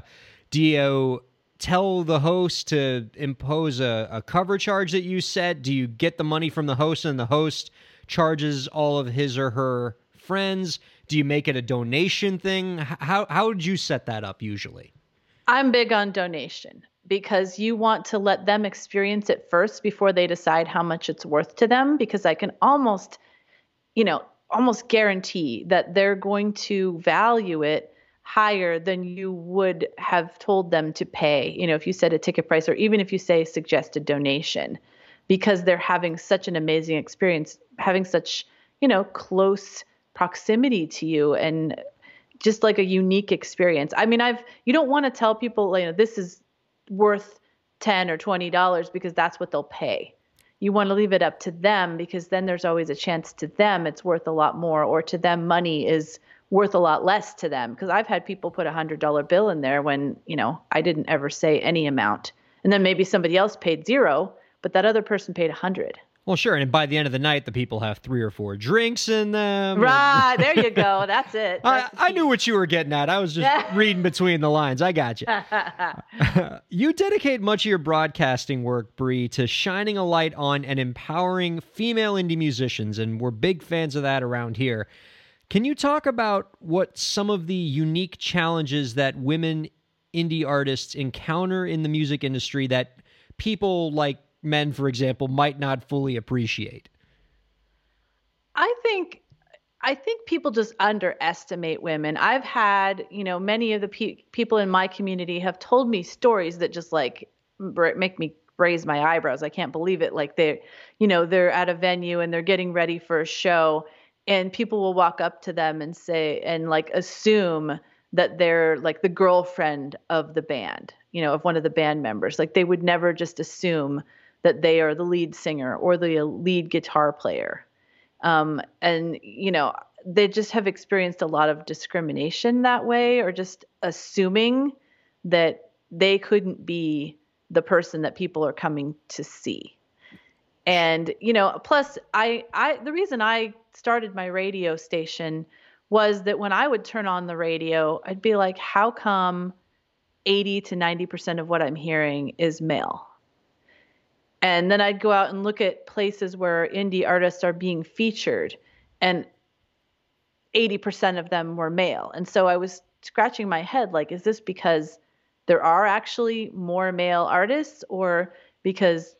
do you tell the host to impose a, a cover charge that you set? Do you get the money from the host and the host charges all of his or her friends? Do you make it a donation thing? How how would you set that up usually? I'm big on donation because you want to let them experience it first before they decide how much it's worth to them because I can almost you know almost guarantee that they're going to value it higher than you would have told them to pay, you know, if you said a ticket price or even if you say suggested donation, because they're having such an amazing experience, having such, you know, close proximity to you and just like a unique experience. I mean, I've you don't want to tell people, you know, this is worth 10 or 20 dollars because that's what they'll pay. You want to leave it up to them because then there's always a chance to them it's worth a lot more or to them money is worth a lot less to them because I've had people put a hundred dollar bill in there when you know I didn't ever say any amount, and then maybe somebody else paid zero, but that other person paid a hundred. Well, sure, and by the end of the night, the people have three or four drinks in them. Right there, you go. That's it. That's I, I, knew what you were getting at. I was just reading between the lines. I got you. you dedicate much of your broadcasting work, Bree, to shining a light on and empowering female indie musicians, and we're big fans of that around here. Can you talk about what some of the unique challenges that women indie artists encounter in the music industry that people like men, for example, might not fully appreciate? I think I think people just underestimate women. I've had, you know, many of the pe- people in my community have told me stories that just like make me raise my eyebrows. I can't believe it. Like they, you know, they're at a venue and they're getting ready for a show, and people will walk up to them and say and like assume that they're like the girlfriend of the band, you know, of one of the band members. Like they would never just assume that they are the lead singer or the lead guitar player. Um, and you know, they just have experienced a lot of discrimination that way, or just assuming that they couldn't be the person that people are coming to see. And you know, plus I I the reason I started my radio station was that when I would turn on the radio, I'd be like, how come 80 to 90% of what I'm hearing is male? And then I'd go out and look at places where indie artists are being featured, and 80% of them were male. And so I was scratching my head like, is this because there are actually more male artists, or because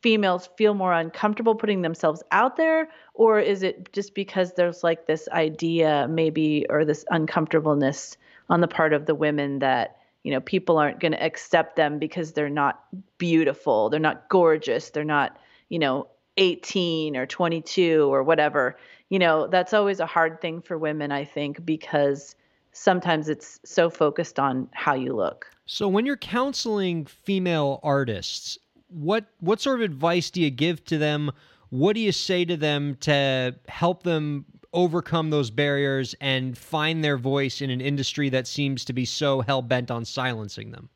females feel more uncomfortable putting themselves out there? Or is it just because there's like this idea maybe or this uncomfortableness on the part of the women that you know people aren't going to accept them because they're not beautiful they're not gorgeous they're not you know 18 or 22 or whatever? You know that's always a hard thing for women i think because sometimes it's so focused on how you look. So when you're counseling female artists what what sort of advice do you give to them? What do you say to them to help them overcome those barriers and find their voice in an industry that seems to be so hell bent on silencing them?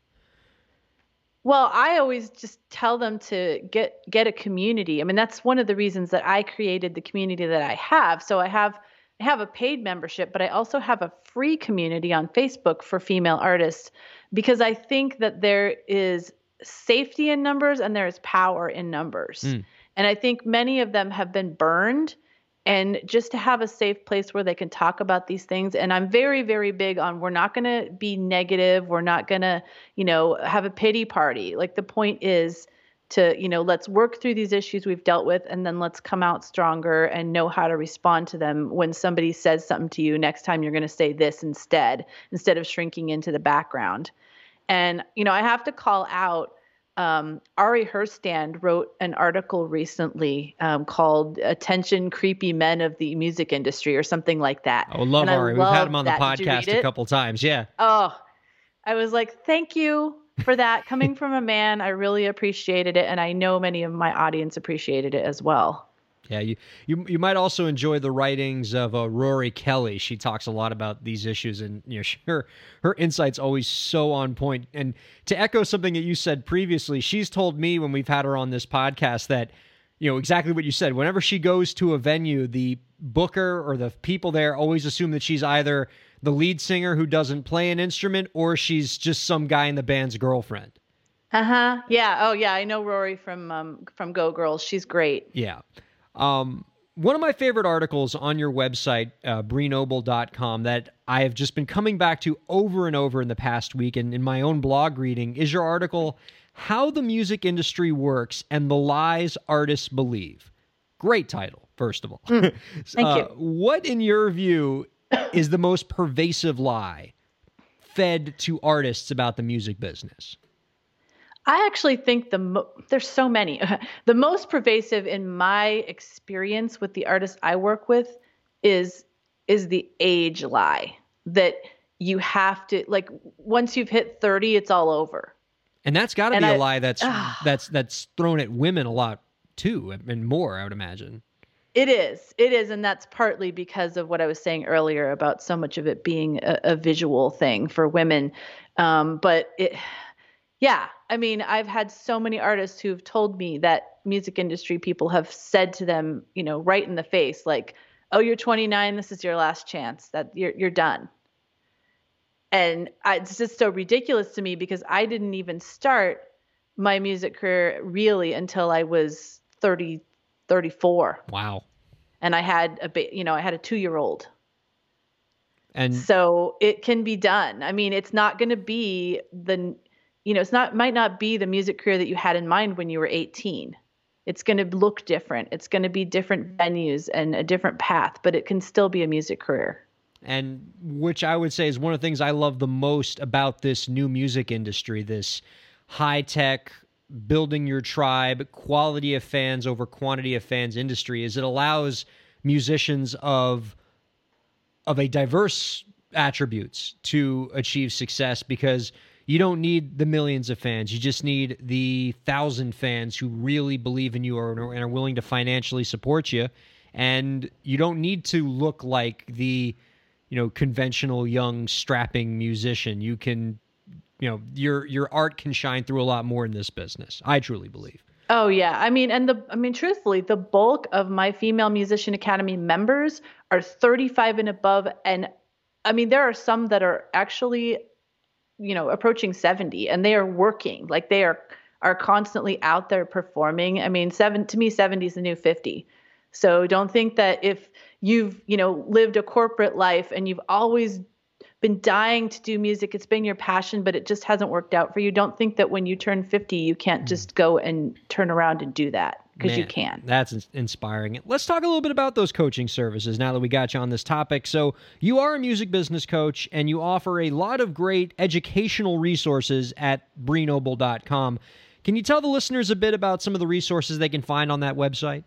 Well, I always just tell them to get get a community. I mean, that's one of the reasons that I created the community that I have. So I have I have a paid membership, but I also have a free community on Facebook for female artists because I think that there is safety in numbers and there is power in numbers. Mm. And I think many of them have been burned and just to have a safe place where they can talk about these things and i'm very very big on we're not going to be negative we're not going to you know have a pity party like the point is to you know let's work through these issues we've dealt with and then let's come out stronger and know how to respond to them when somebody says something to you next time you're going to say this instead instead of shrinking into the background and, you know, I have to call out um, Ari Herstand wrote an article recently um, called "Attention Creepy Men of the Music Industry" or something like that. Oh, love and Ari. We've had him on the podcast a couple times. Yeah. Oh, I was like, thank you for that coming from a man. I really appreciated it, and I know many of my audience appreciated it as well. Yeah, you, you you might also enjoy the writings of uh, Rory Kelly. She talks a lot about these issues, and you know, her her insights always so on point. And to echo something that you said previously, she's told me when we've had her on this podcast that you know exactly what you said. Whenever she goes to a venue, the booker or the people there always assume that she's either the lead singer who doesn't play an instrument or she's just some guy in the band's girlfriend. Uh huh. Yeah. Oh, yeah. I know Rory from um, from Go Girls. She's great. Yeah. Um, one of my favorite articles on your website, uh, BreeNoble.com, that I have just been coming back to over and over in the past week and in my own blog reading is your article, How the Music Industry Works and the Lies Artists Believe. Great title, first of all. Mm, thank uh, you. What, in your view, is the most pervasive lie fed to artists about the music business? I actually think the mo- there's so many. the most pervasive in my experience with the artists I work with is is the age lie that you have to like once you've hit 30 it's all over. And that's got to be I, a lie that's uh, that's that's thrown at women a lot too and more I would imagine. It is. It is. And that's partly because of what I was saying earlier about so much of it being a, a visual thing for women. Um, but it, yeah, I mean, I've had so many artists who've told me that music industry people have said to them, you know, right in the face, like, "Oh, you're 29. This is your last chance. That you're you're done." And I, it's just so ridiculous to me because I didn't even start my music career really until I was 30, 34. Wow. And I had a bit, you know, I had a two year old. And so it can be done. I mean, it's not going to be the you know, it's not might not be the music career that you had in mind when you were 18. It's going to look different. It's going to be different venues and a different path, but it can still be a music career. And which I would say is one of the things I love the most about this new music industry, this high tech, building your tribe, quality of fans over quantity of fans industry is it allows musicians of of a diverse attributes to achieve success because you don't need the millions of fans. You just need the thousand fans who really believe in you and are willing to financially support you. And you don't need to look like the, you know, conventional young strapping musician. You can, you know, your your art can shine through a lot more in this business. I truly believe. Oh yeah, I mean, and the I mean, truthfully, the bulk of my female musician academy members are 35 and above, and I mean, there are some that are actually, you know, approaching 70, and they are working like they are are constantly out there performing. I mean, seven to me, 70 is the new 50. So don't think that if you've you know lived a corporate life and you've always been dying to do music. It's been your passion, but it just hasn't worked out for you. Don't think that when you turn 50, you can't mm. just go and turn around and do that because you can. That's ins- inspiring. Let's talk a little bit about those coaching services now that we got you on this topic. So, you are a music business coach and you offer a lot of great educational resources at breenoble.com. Can you tell the listeners a bit about some of the resources they can find on that website?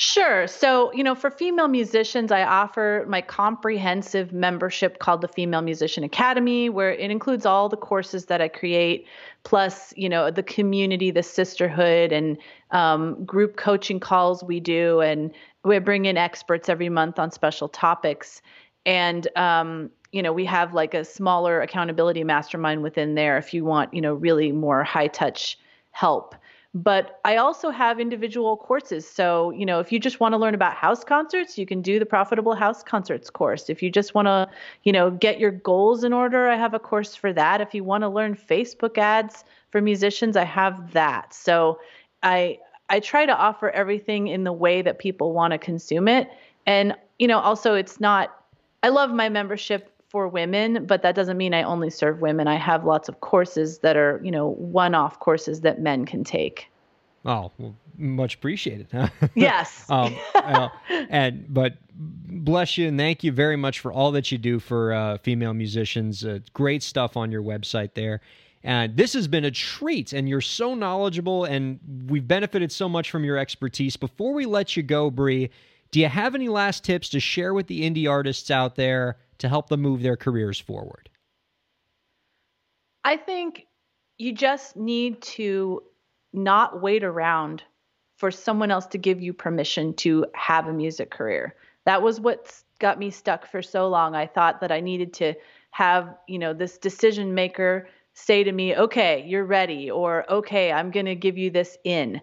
Sure. So, you know, for female musicians, I offer my comprehensive membership called the Female Musician Academy, where it includes all the courses that I create, plus, you know, the community, the sisterhood, and um, group coaching calls we do. And we bring in experts every month on special topics. And, um, you know, we have like a smaller accountability mastermind within there if you want, you know, really more high touch help but I also have individual courses. So, you know, if you just want to learn about house concerts, you can do the Profitable House Concerts course. If you just want to, you know, get your goals in order, I have a course for that. If you want to learn Facebook ads for musicians, I have that. So, I I try to offer everything in the way that people want to consume it. And, you know, also it's not I love my membership for women, but that doesn't mean I only serve women. I have lots of courses that are, you know, one-off courses that men can take. Oh, well, much appreciated. Yes. um, uh, and but bless you and thank you very much for all that you do for uh, female musicians. Uh, great stuff on your website there. And this has been a treat, and you're so knowledgeable, and we've benefited so much from your expertise. Before we let you go, Bree, do you have any last tips to share with the indie artists out there to help them move their careers forward? I think you just need to not wait around for someone else to give you permission to have a music career. That was what got me stuck for so long. I thought that I needed to have, you know, this decision maker say to me, "Okay, you're ready," or "Okay, I'm going to give you this in."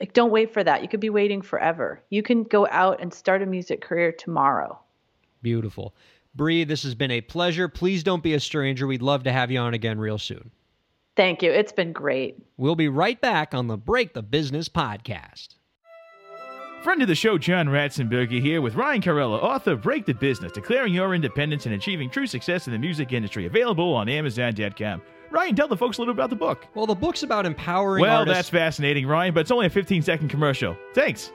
Like don't wait for that. You could be waiting forever. You can go out and start a music career tomorrow. Beautiful. Bree, this has been a pleasure. Please don't be a stranger. We'd love to have you on again real soon. Thank you. It's been great. We'll be right back on the Break the Business podcast. Friend of the show, John Ratzenberger here with Ryan Kairalla, author of Break the Business, Declaring Your Independence and Achieving True Success in the Music Industry, available on Amazon.com. Ryan, tell the folks a little about the book. Well, the book's about empowering Well, artists. that's fascinating, Ryan, but it's only a 15 second commercial. Thanks.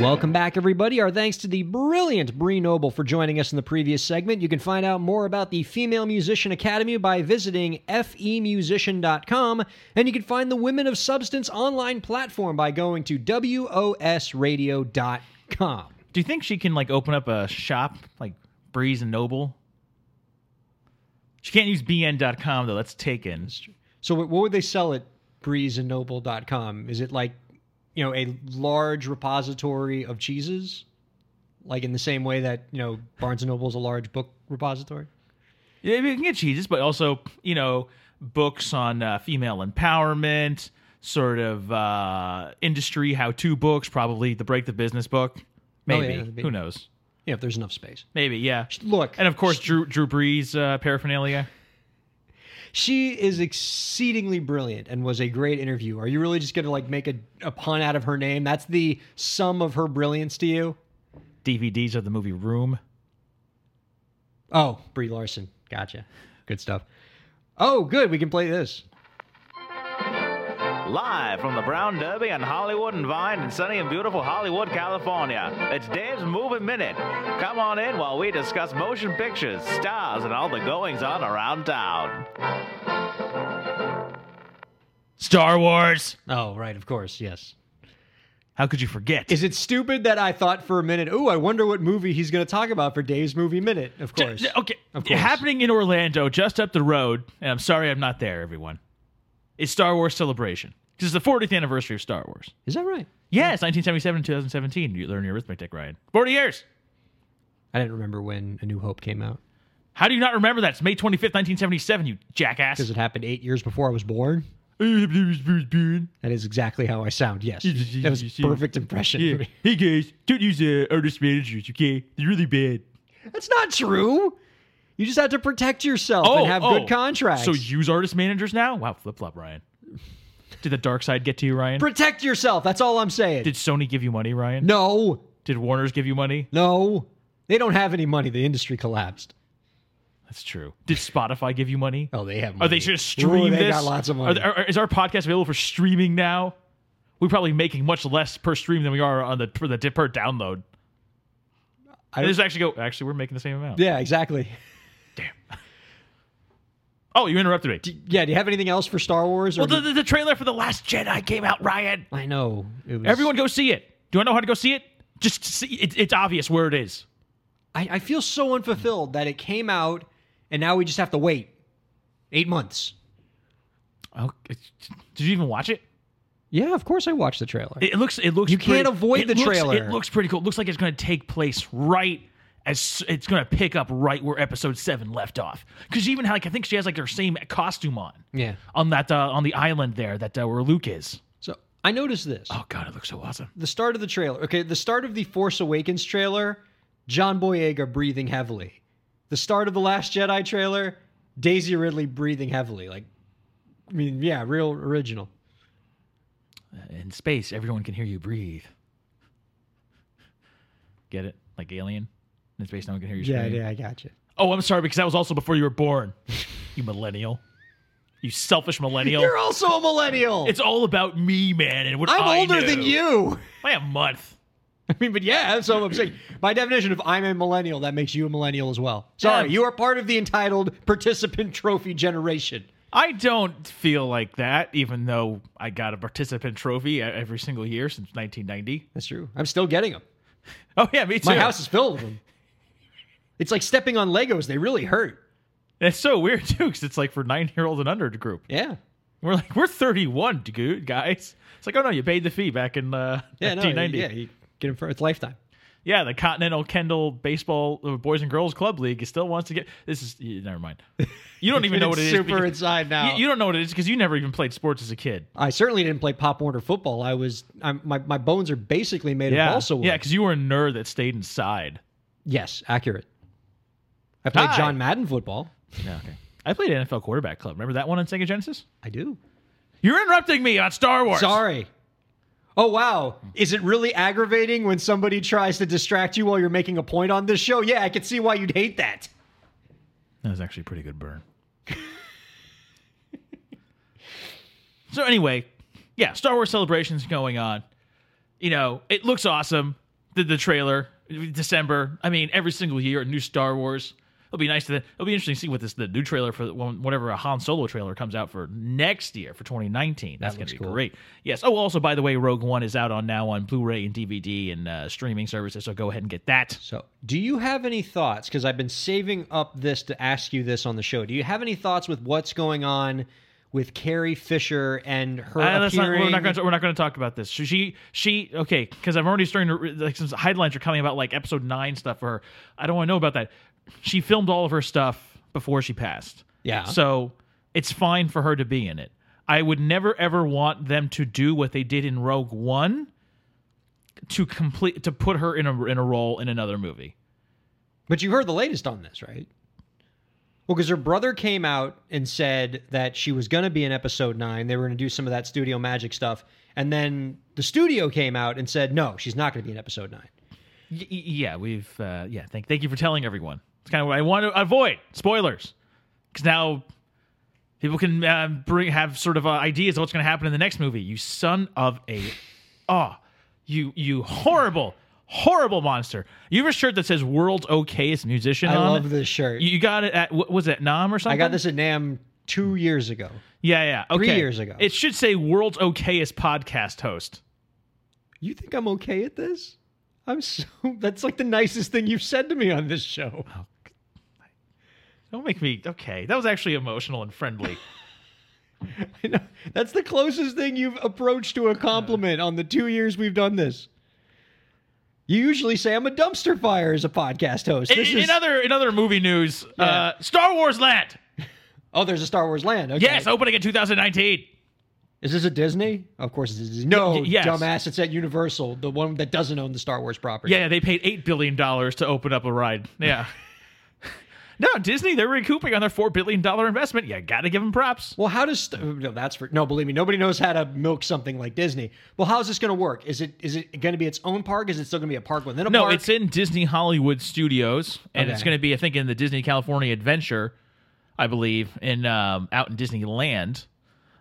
Welcome back, everybody. Our thanks to the brilliant Bree Noble for joining us in the previous segment. You can find out more about the Female Musician Academy by visiting femusician.com, and you can find the Women of Substance online platform by going to wosradio.com. Do you think she can like open up a shop like Breeze and Noble? She can't use bn.com though. That's taken. So, what would they sell at breezeandnoble.com? Is it like, you know, a large repository of cheeses? Like in the same way that, you know, Barnes and Noble is a large book repository? Yeah, you can get cheeses, but also you know books on uh, female empowerment, sort of uh, industry how-to books. Probably the Break the Business book. Maybe yeah, be- who knows? Yeah, if there's enough space. Maybe yeah. Look, And of course, Drew Drew Brees uh, paraphernalia. She is exceedingly brilliant and was a great interview. Are you really just going to like make a, a pun out of her name? That's the sum of her brilliance to you? DVDs of the movie Room. Oh, Brie Larson. Gotcha. Good stuff. Oh, good. We can play this. Live from the Brown Derby and Hollywood and Vine in sunny and beautiful Hollywood, California. It's Dave's Movie Minute. Come on in while we discuss motion pictures, stars, and all the goings on around town. Star Wars. Oh, right, of course, yes. How could you forget? Is it stupid that I thought for a minute, oh, I wonder what movie he's going to talk about for Dave's movie minute? Of course. Okay. Of course. Happening in Orlando, just up the road, and I'm sorry I'm not there, everyone, is Star Wars Celebration. Because it's the 40th anniversary of Star Wars. Is that right? Yes, 1977 2017. You learn your arithmetic, Ryan. 40 years. I didn't remember when A New Hope came out How do you not remember that? It's May 25th, 1977, you jackass. because it happened eight years before I was born. Yeah. That is exactly how I sound. Yes, that was a perfect impression. For me. Hey guys, don't use uh, artist managers, okay? They're really bad. That's not true. You just have to protect yourself and have good contracts. Oh, So use artist managers now? Wow, flip flop, Ryan. Did the dark side get to you, Ryan? protect yourself. That's all I'm saying. Did Sony give you money, Ryan? no, Did Warner's give you money? no, they don't have any money. The industry collapsed. That's true. Did Spotify give you money? Oh, they have. Money. Are they just stream Ooh, they this? got lots of money. they- are- is our podcast available for streaming now? We're probably making much less per stream than we are on the per, the per download. I- just actually go. Actually, we're making the same amount. yeah, exactly. Oh, you interrupted me. Yeah. Do you have anything else for Star Wars? Or Well, the, the, the trailer for the Last Jedi came out, Ryan. I know. It was, Everyone go see it. Do I know how to go see it? Just see. It, it's obvious where it is. I, I feel so unfulfilled that it came out, and now we just have to wait eight months. Oh, did you even watch it? Yeah, of course I watched the trailer. It looks. It looks. You can't avoid the looks- trailer. It looks pretty cool. It looks like it's going to take place right as it's going to pick up right where Episode Seven left off. Because even like I think she has like her same costume on. Yeah. On that uh, on the island there that uh, where Luke is. so I noticed this. Oh God, it looks so awesome. The start of the trailer. Okay, the start of the Force Awakens trailer, John Boyega breathing heavily. The start of the Last Jedi trailer, Daisy Ridley breathing heavily. Like, I mean, yeah, real original. In space, everyone can hear you breathe. Get it? Like Alien. In space, no one can hear you. Yeah, scream. yeah, I got you. Oh, I'm sorry because that was also before you were born. you millennial. You selfish millennial. You're also a millennial. it's all about me, man, and what I'm I older know. than you. By a month. I mean, but yeah, so I'm saying by definition, if I'm a millennial, that makes you a millennial as well. Sorry, Yeah. you are part of the entitled participant trophy generation. I don't feel like that, even though I got a participant trophy every single year since 1990. That's true. I'm still getting them. Oh yeah, me too. My house is filled with them. It's like stepping on Legos. They really hurt. It's so weird too, because it's like for nine year olds and under group. Yeah. We're like we're 31, dude, guys. It's like oh no, you paid the fee back in uh, Yeah, no, 1990. yeah, you get him for it's lifetime. Yeah, the Continental Kendall Baseball uh, Boys and Girls Club League still wants to get. This is yeah, never mind. You don't even know what It's super because- inside now. You, you don't know what it is because you never even played sports as a kid. I certainly didn't play Pop Warner football. I was I'm, my my bones are basically made Yeah, of balsa wood. yeah, because you were a nerd that stayed inside. yes, accurate. I played Hi. John Madden football. Yeah, okay. I played NFL quarterback club. Remember that one on Sega Genesis? I do. You're interrupting me on Star Wars. Sorry. Oh wow. Is it really aggravating when somebody tries to distract you while you're making a point on this show? Yeah, I can see why you'd hate that. That was actually a pretty good burn. so anyway, yeah, Star Wars celebrations going on. You know, it looks awesome. The, the trailer, December. I mean, every single year, a new Star Wars. It'll be nice to. It'll be interesting to see what this the new trailer for whatever a Han Solo trailer comes out for next year for 2019. That's gonna be cool. great. Yes. Oh, also by the way, Rogue One is out on now on Blu-ray and DVD and uh, streaming services. So go ahead and get that. So, do you have any thoughts? Because I've been saving up this to ask you this on the show. Do you have any thoughts with what's going on with Carrie Fisher and her Uh, that's not, appearing? we're not going to we're not going to talk about this. She she, she okay because I'm already starting to like since headlines are coming about like episode nine stuff for her. I don't want to know about that. She filmed all of her stuff before she passed. Yeah. So it's fine for her to be in it. I would never ever want them to do what they did in Rogue One to complete to put her in a in a role in another movie. But you heard the latest on this, right? Well, because her brother came out and said that she was going to be in episode nine. They were going to do some of that studio magic stuff. And then the studio came out and said, no, she's not going to be in episode nine. Y- y- yeah, we've uh, yeah. Thank thank you for telling everyone. It's kind of what I want to avoid spoilers because now People can uh, bring have sort of uh, ideas of what's going to happen in the next movie. You son of a, oh, you you horrible horrible monster. You have a shirt that says "World's Okayest Musician" I love it? this shirt. You got it at what was it NAMM or something? I got this at NAMM two years ago. Yeah, yeah. Okay. Three years ago. It should say "World's Okayest Podcast Host." You think I'm okay at this? I'm so. That's like the nicest thing you've said to me on this show. Don't make me okay. That was actually emotional and friendly. I know. That's the closest thing you've approached to a compliment on the two years we've done this. You usually say I'm a dumpster fire as a podcast host. in, This in is, other in other movie news, Yeah. uh, Star Wars Land. oh, there's a Star Wars land. Okay. Yes, opening in 2019. Is this a Disney? Of course it's a Disney. No, Y- yes. dumbass. It's at Universal, the one that doesn't own the Star Wars property. Yeah, they paid eight billion dollars to open up a ride. Yeah. no, Disney, they're recouping on their four billion dollar investment. You got to give them props. Well, how does no? That's for no. Believe me, nobody knows how to milk something like Disney. Well, how is this going to work? Is it is it going to be its own park? Is it still going to be a park within a No, park? No, it's in Disney Hollywood Studios, and it's going to be, I think, in the Disney California Adventure, I believe, in um, out in Disneyland,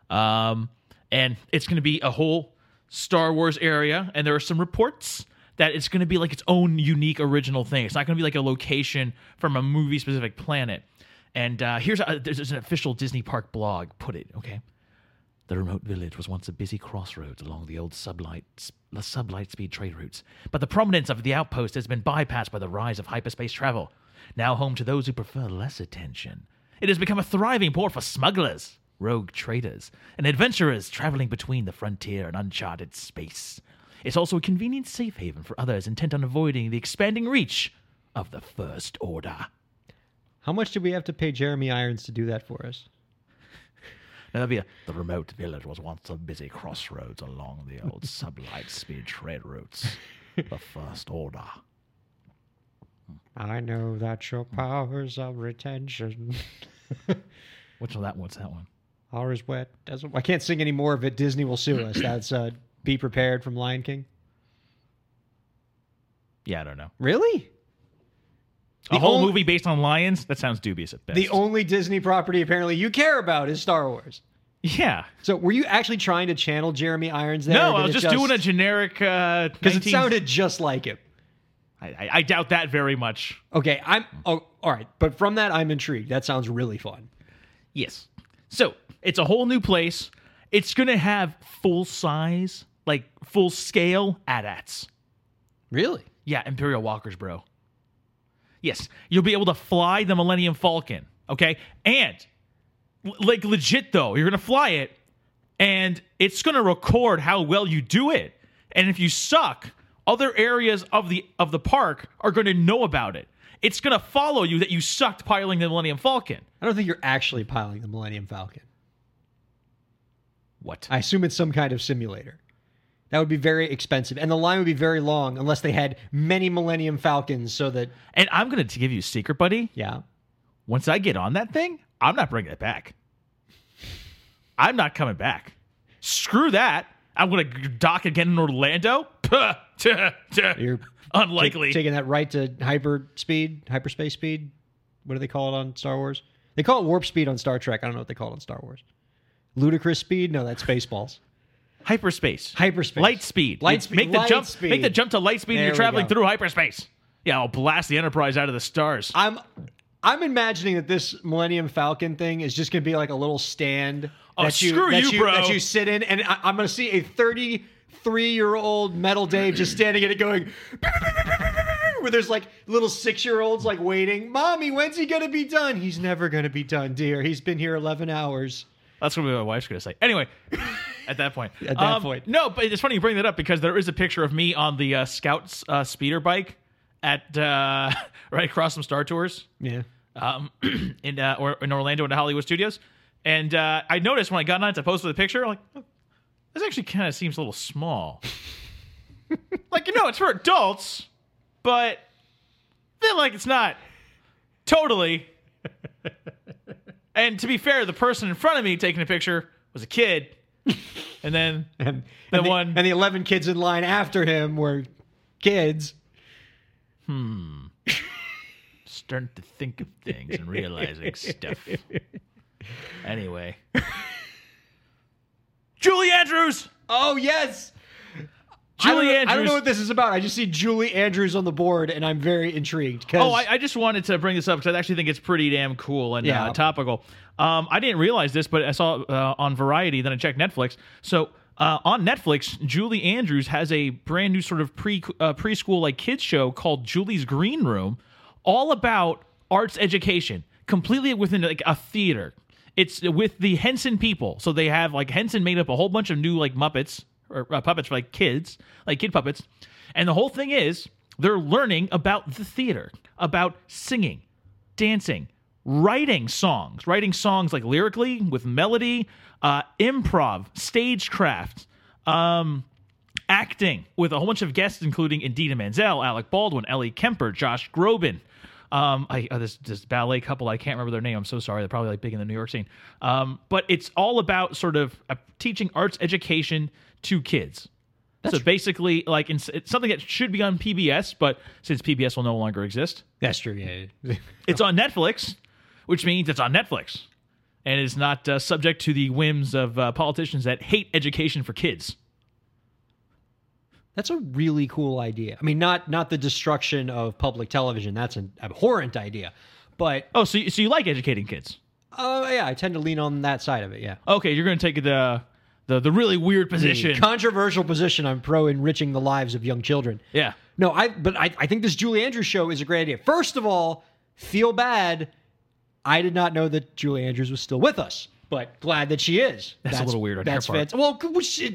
um, and it's going to be a whole Star Wars area. And there are some reports that it's going to be like its own unique original thing. It's not going to be like a location from a movie specific planet. And uh, here's a, there's, an official Disney Park blog put it. Okay. The remote village was once a busy crossroads along the old sublight, the sublight speed trade routes, but the prominence of the outpost has been bypassed by the rise of hyperspace travel. Now home to those who prefer less attention, it has become a thriving port for smugglers, rogue traders, and adventurers traveling between the frontier and uncharted space. It's also a convenient safe haven for others intent on avoiding the expanding reach of the First Order. How much did we have to pay Jeremy Irons to do that for us? Now that'd be a, the remote village was once a busy crossroads along the old sublight speed trade routes. The First Order. I know that your powers of retention Which one? That what's that one? are as wet as I can't sing any more of it. Disney will sue us. That's uh, "Be Prepared" from Lion King. Yeah, I don't know. Really? A whole only- movie based on lions? That sounds dubious at best. The only Disney property apparently you care about is Star Wars. yeah. So, were you actually trying to channel Jeremy Irons there? No, I was it just, doing a generic. Because because it sounded just like him. I, I, I doubt that very much. Okay, I'm. Oh, all right. But from that, I'm intrigued. That sounds really fun. Yes. So it's a whole new place. It's gonna have full size, like full scale AT-ATs. Really? Yeah, Imperial Walkers, bro. Yes, you'll be able to fly the Millennium Falcon. Okay, and like legit though, you're gonna fly it, and it's gonna record how well you do it. And if you suck, other areas of the of the park are gonna know about it. It's gonna follow you that you sucked piloting the Millennium Falcon. I don't think you're actually piloting the Millennium Falcon. What? I assume it's some kind of simulator. That would be very expensive, and the line would be very long unless they had many Millennium Falcons. So that and I'm gonna give you a secret, buddy. yeah, Once I get on that thing, I'm not bringing it back. I'm not coming back. Screw that. I'm gonna dock again in Orlando. Puh, tuh, tuh. you're Unlikely. taking that right to hyper speed, hyperspace speed. What do they call it on Star Wars? They call it warp speed on Star Trek. I don't know what they call it on Star Wars. Ludicrous speed? No, that's Spaceballs. Hyperspace. Hyperspace. Light speed. Light You speed. Make the Light jump. speed. Make the jump to light speed and There you're traveling go. through hyperspace. Yeah, I'll blast the Enterprise out of the stars. I'm I'm imagining that this Millennium Falcon thing is just going to be like a little stand Oh, that you screw that you, bro. that you sit in, and I, I'm going to see a 33 year old metal Dave just standing in it going. Where there's like little six year olds like waiting. Mommy, when's he gonna be done? He's never gonna be done, dear. He's been here 11 hours. That's gonna what my wife's going to say. Anyway, at that point. At that Um, point. No, but it's funny you bring that up because there is a picture of me on the uh, Scouts uh, speeder bike at uh, right across from Star Tours Yeah. um, in uh, or in Orlando in the Hollywood Studios. And uh, I noticed when I got on it to post the picture, I'm like, oh, this actually kind of seems a little small. like, you know, it's for adults, but feel like it's not totally. and to be fair, the person in front of me taking a picture was a kid. And then And, The and the, one- and the 11 kids in line after him were kids. Hmm. Starting to think of things and realizing stuff. Anyway. Julie Andrews! Oh yes. Julie I don't, Andrews. I don't know what this is about. I just see Julie Andrews on the board, and I'm very intrigued. Oh, I, I just wanted to bring this up because I actually think it's pretty damn cool and Yeah. uh, topical. Um, I didn't realize this, but I saw uh, on Variety. Then I checked Netflix. So uh, on Netflix, Julie Andrews has a brand new sort of pre uh, preschool like kids show called Julie's Green Room, all about arts education, completely within like a theater. It's with the Henson people, so they have like Henson made up a whole bunch of new like Muppets or uh, puppets for like kids, like kid puppets, and the whole thing is they're learning about the theater, about singing, dancing, writing songs, writing songs like lyrically with melody, uh, improv, stagecraft, um, acting with a whole bunch of guests, including Idina Menzel, Alec Baldwin, Ellie Kemper, Josh Groban. Um, I uh, this this ballet couple I can't remember their name. I'm so sorry. They're probably like big in the New York scene. Um, but it's all about sort of uh, teaching arts education to kids. so basically, like in, it's something that should be on PBS, but since PBS will no longer exist, that's true. Yeah. it's on Netflix, which means it's on Netflix, and is not uh, subject to the whims of uh, politicians that hate education for kids. That's a really cool idea. I mean, not not the destruction of public television. That's an abhorrent idea. But Oh, so you, so you like educating kids? uh, yeah, I tend to lean on that side of it. Yeah. Okay, you're going to take the the the really weird position. Controversial position. I'm pro enriching the lives of young children. yeah. No, I but I, I think this Julie Andrews show is a great idea. First of all, feel bad. I did not know that Julie Andrews was still with us, but glad that she is. That's a little weird on that's part. fant- Well,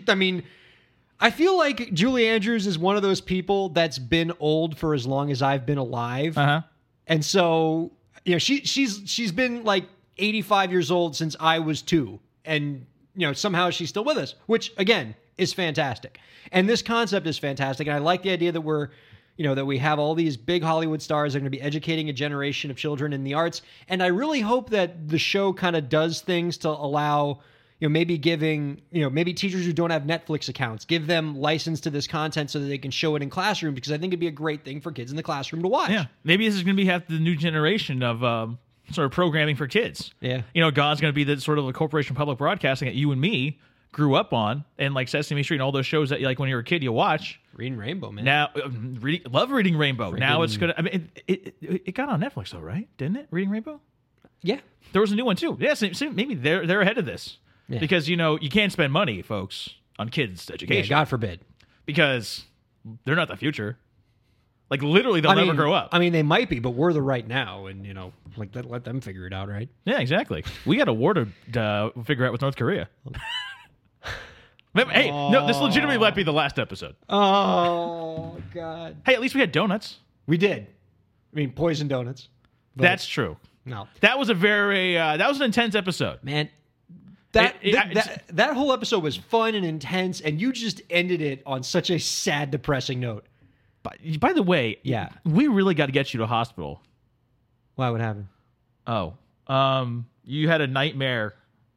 I mean, I feel like Julie Andrews is one of those people that's been old for as long as I've been alive, Uh huh. and so you know she she's she's been like 85 years old since I was two, and you know somehow she's still with us, which again is fantastic. And this concept is fantastic, and I like the idea that we're you know that we have all these big Hollywood stars that are going to be educating a generation of children in the arts, and I really hope that the show kind of does things to allow. You know, maybe giving, you know, maybe teachers who don't have Netflix accounts, give them license to this content so that they can show it in classrooms because I think it'd be a great thing for kids in the classroom to watch. Yeah. Maybe this is going to be half the new generation of um, sort of programming for kids. Yeah. You know, God's going to be the sort of the corporation public broadcasting that you and me grew up on, and like Sesame Street and all those shows that like when you were a kid you watch. Reading Rainbow, man. Now, uh, reading, love reading Rainbow. Now it's gonna. I mean, it, it, it got on Netflix though, right? Didn't it? Reading Rainbow. yeah. There was a new one too. Yeah, so, maybe they're they're ahead of this Yeah. because you know you can't spend money, folks, on kids' Yeah, education God forbid. because they're not the future. Like literally, they'll I never mean, grow up. I mean, they might be, but we're the right now, and you know, like let, let them figure it out, right? yeah, exactly. We got a war to uh, figure out with North Korea. Hey, no, this legitimately might be the last episode. Oh God, Hey, at least we had donuts. we did. I mean, poison donuts. That's true. no, That was a very uh, that was an intense episode. man. That, It- it- that, that that whole episode was fun and intense, and you just ended it on such a sad, depressing note. By, by the way, Yeah. we really got to get you to hospital. Why would happen? Oh, um, you had a nightmare,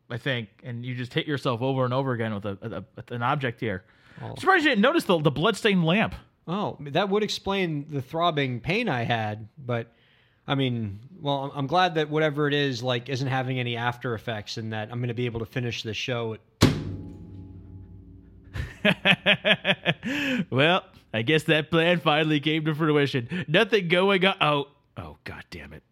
I think, and you just hit yourself over and over again with a, a, with an object here. I'm surprised you didn't notice the the bloodstained lamp. Oh, that would explain the throbbing pain I had, but I mean, well, I'm- I'm glad that whatever it is, like, isn't having any after effects, and that I'm going to be able to finish the show. well, I guess that plan finally came to fruition. Nothing going on. Oh, oh, god damn it!